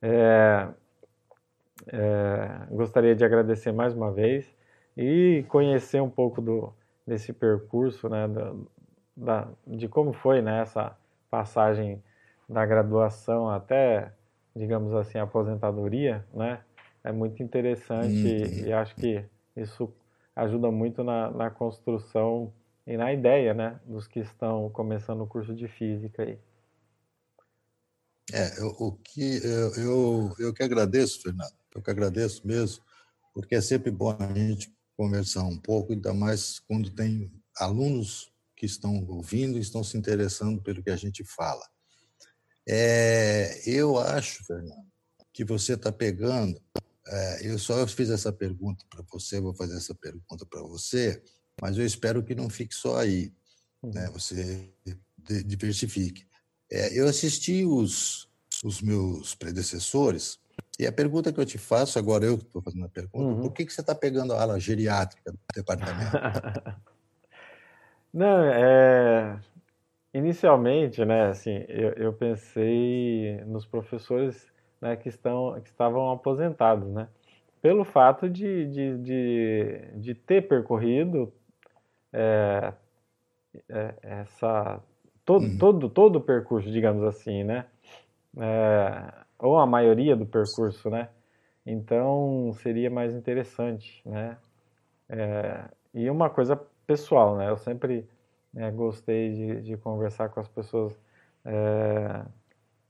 É, é, gostaria de agradecer mais uma vez e conhecer um pouco do, desse percurso, né, da, da, de como foi né, essa passagem da graduação até, digamos assim, a aposentadoria, né? É muito interessante uhum. e, e, acho que isso ajuda muito na, na construção e na ideia, né, dos que estão começando o curso de física aí. É, eu, o que eu, eu, eu que agradeço, Fernando. Eu que agradeço mesmo, porque é sempre bom a gente conversar um pouco, ainda mais quando tem alunos que estão ouvindo e estão se interessando pelo que a gente fala. É, eu acho, Fernando, que você está pegando. É, eu só fiz essa pergunta para você, vou fazer essa pergunta para você, mas eu espero que não fique só aí. Né? Uhum. Você diversifique. É, eu assisti os, os meus predecessores e a pergunta que eu te faço, agora eu que estou fazendo a pergunta, uhum. por que, que você está pegando a ala geriátrica do departamento? <laughs> Não, é... Inicialmente, né, assim, eu, eu pensei nos professores né, que, estão, que estavam aposentados, né? Pelo fato de, de, de, de ter percorrido é, é, essa todo, uhum. todo, todo o percurso, digamos assim, né? É, ou a maioria do percurso, né? Então seria mais interessante, né? É, e uma coisa pessoal, né? Eu sempre é, gostei de, de, conversar com as pessoas é,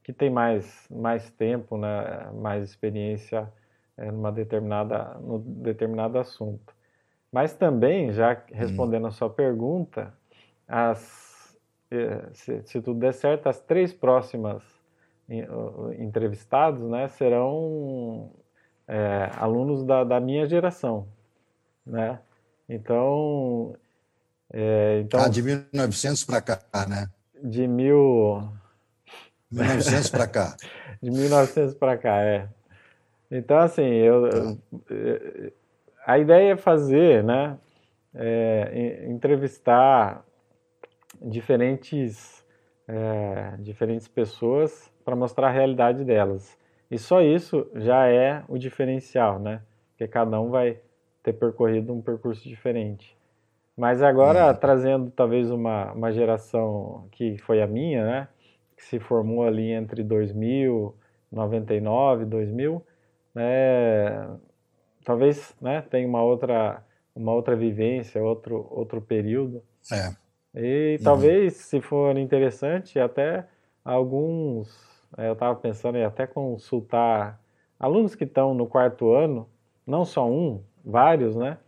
que têm mais, mais tempo, né? Mais experiência é, numa determinada, no determinado assunto. Mas também, já hum. respondendo a sua pergunta, as, é, se, se tudo der certo, as três próximas entrevistados né, serão é, alunos da, da, minha geração. Né? Então, é, então. Ah, de 1900 para cá, né? De mil. 1900 para cá. <laughs> de 1900 para cá, é. Então, assim, eu, tá. eu, a ideia é fazer, né? É, entrevistar diferentes, é, diferentes pessoas para mostrar a realidade delas. E só isso já é o diferencial, né? Porque cada um vai ter percorrido um percurso diferente. Mas agora, uhum. trazendo talvez uma, uma geração que foi a minha, né? Que se formou ali entre 2000, 99, 2000, né? Talvez, né? Tenha uma outra, uma outra vivência, outro, outro período. É. E uhum. talvez, se for interessante, até alguns é, eu estava pensando em até consultar alunos que estão no quarto ano, não só um, vários, né?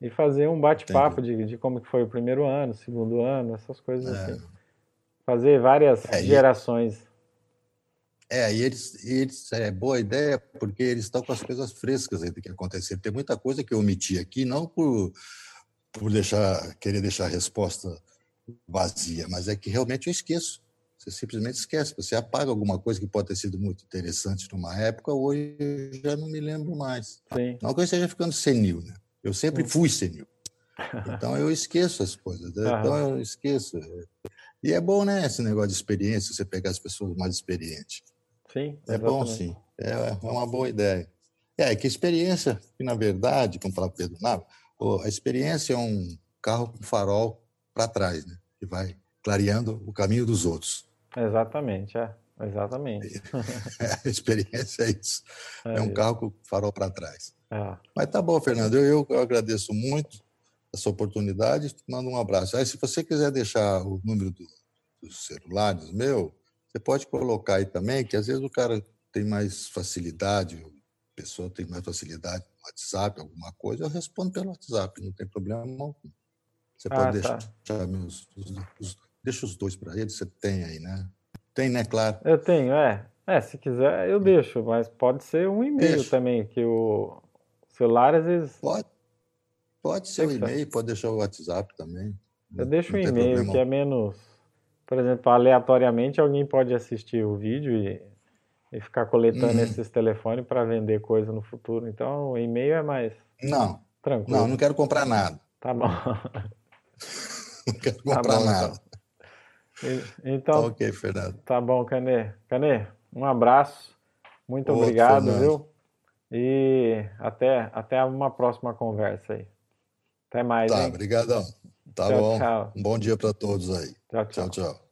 E fazer um bate-papo de, de como que foi o primeiro ano, segundo ano, essas coisas é. assim. Fazer várias é, gerações. É, e eles, eles é boa ideia porque eles estão com as coisas frescas ainda que acontecer. Tem muita coisa que eu omiti aqui, não por, por deixar, querer deixar a resposta vazia, mas é que realmente eu esqueço. Você simplesmente esquece. Você apaga alguma coisa que pode ter sido muito interessante numa época, hoje eu já não me lembro mais. Sim. Não que eu esteja ficando senil, né? Eu sempre fui senil. <laughs> Então eu esqueço as coisas. Né? Então eu esqueço. E é bom, né, esse negócio de experiência, você pegar as pessoas mais experientes. Sim. É bom, sim. É, é uma boa ideia. É, que experiência, que na verdade, como falava Pedro Nava, a experiência é um carro com farol para trás, né? Que vai clareando o caminho dos outros. Exatamente, é. Exatamente. É, a experiência é isso. É, é um isso. carro com farol para trás. É. Mas tá bom, Fernando. Eu, eu agradeço muito essa oportunidade. Mando um abraço. Aí, se você quiser deixar o número do, dos celulares meu, você pode colocar aí também, que às vezes o cara tem mais facilidade, a pessoa tem mais facilidade no WhatsApp, alguma coisa, eu respondo pelo WhatsApp, não tem problema algum. Você ah, pode tá. deixar meus, os, os, deixa os dois para ele, você tem aí, né? Tem, né, claro? Eu tenho, é. É, se quiser eu deixo, mas pode ser um e-mail também, que o celular às vezes... Pode, pode ser o um e-mail, pode deixar o WhatsApp também. Eu deixo o um e-mail, que é menos por exemplo, aleatoriamente alguém pode assistir o vídeo e, e ficar coletando uhum. esses telefones para vender coisa no futuro. Então, o e-mail é mais não, tranquilo. Não, não quero comprar nada. Tá bom. <laughs> não quero tá comprar tá bom, nada. Então, então, tá ok, Fernando. Tá bom, Canê. Canê, um abraço. Muito Outro, obrigado, Fernando. viu? E até, até uma próxima conversa aí. Até mais. Tá, hein? obrigadão. Tá tchau, bom. Tchau. Um bom dia para todos aí. Tchau, tchau. tchau, tchau.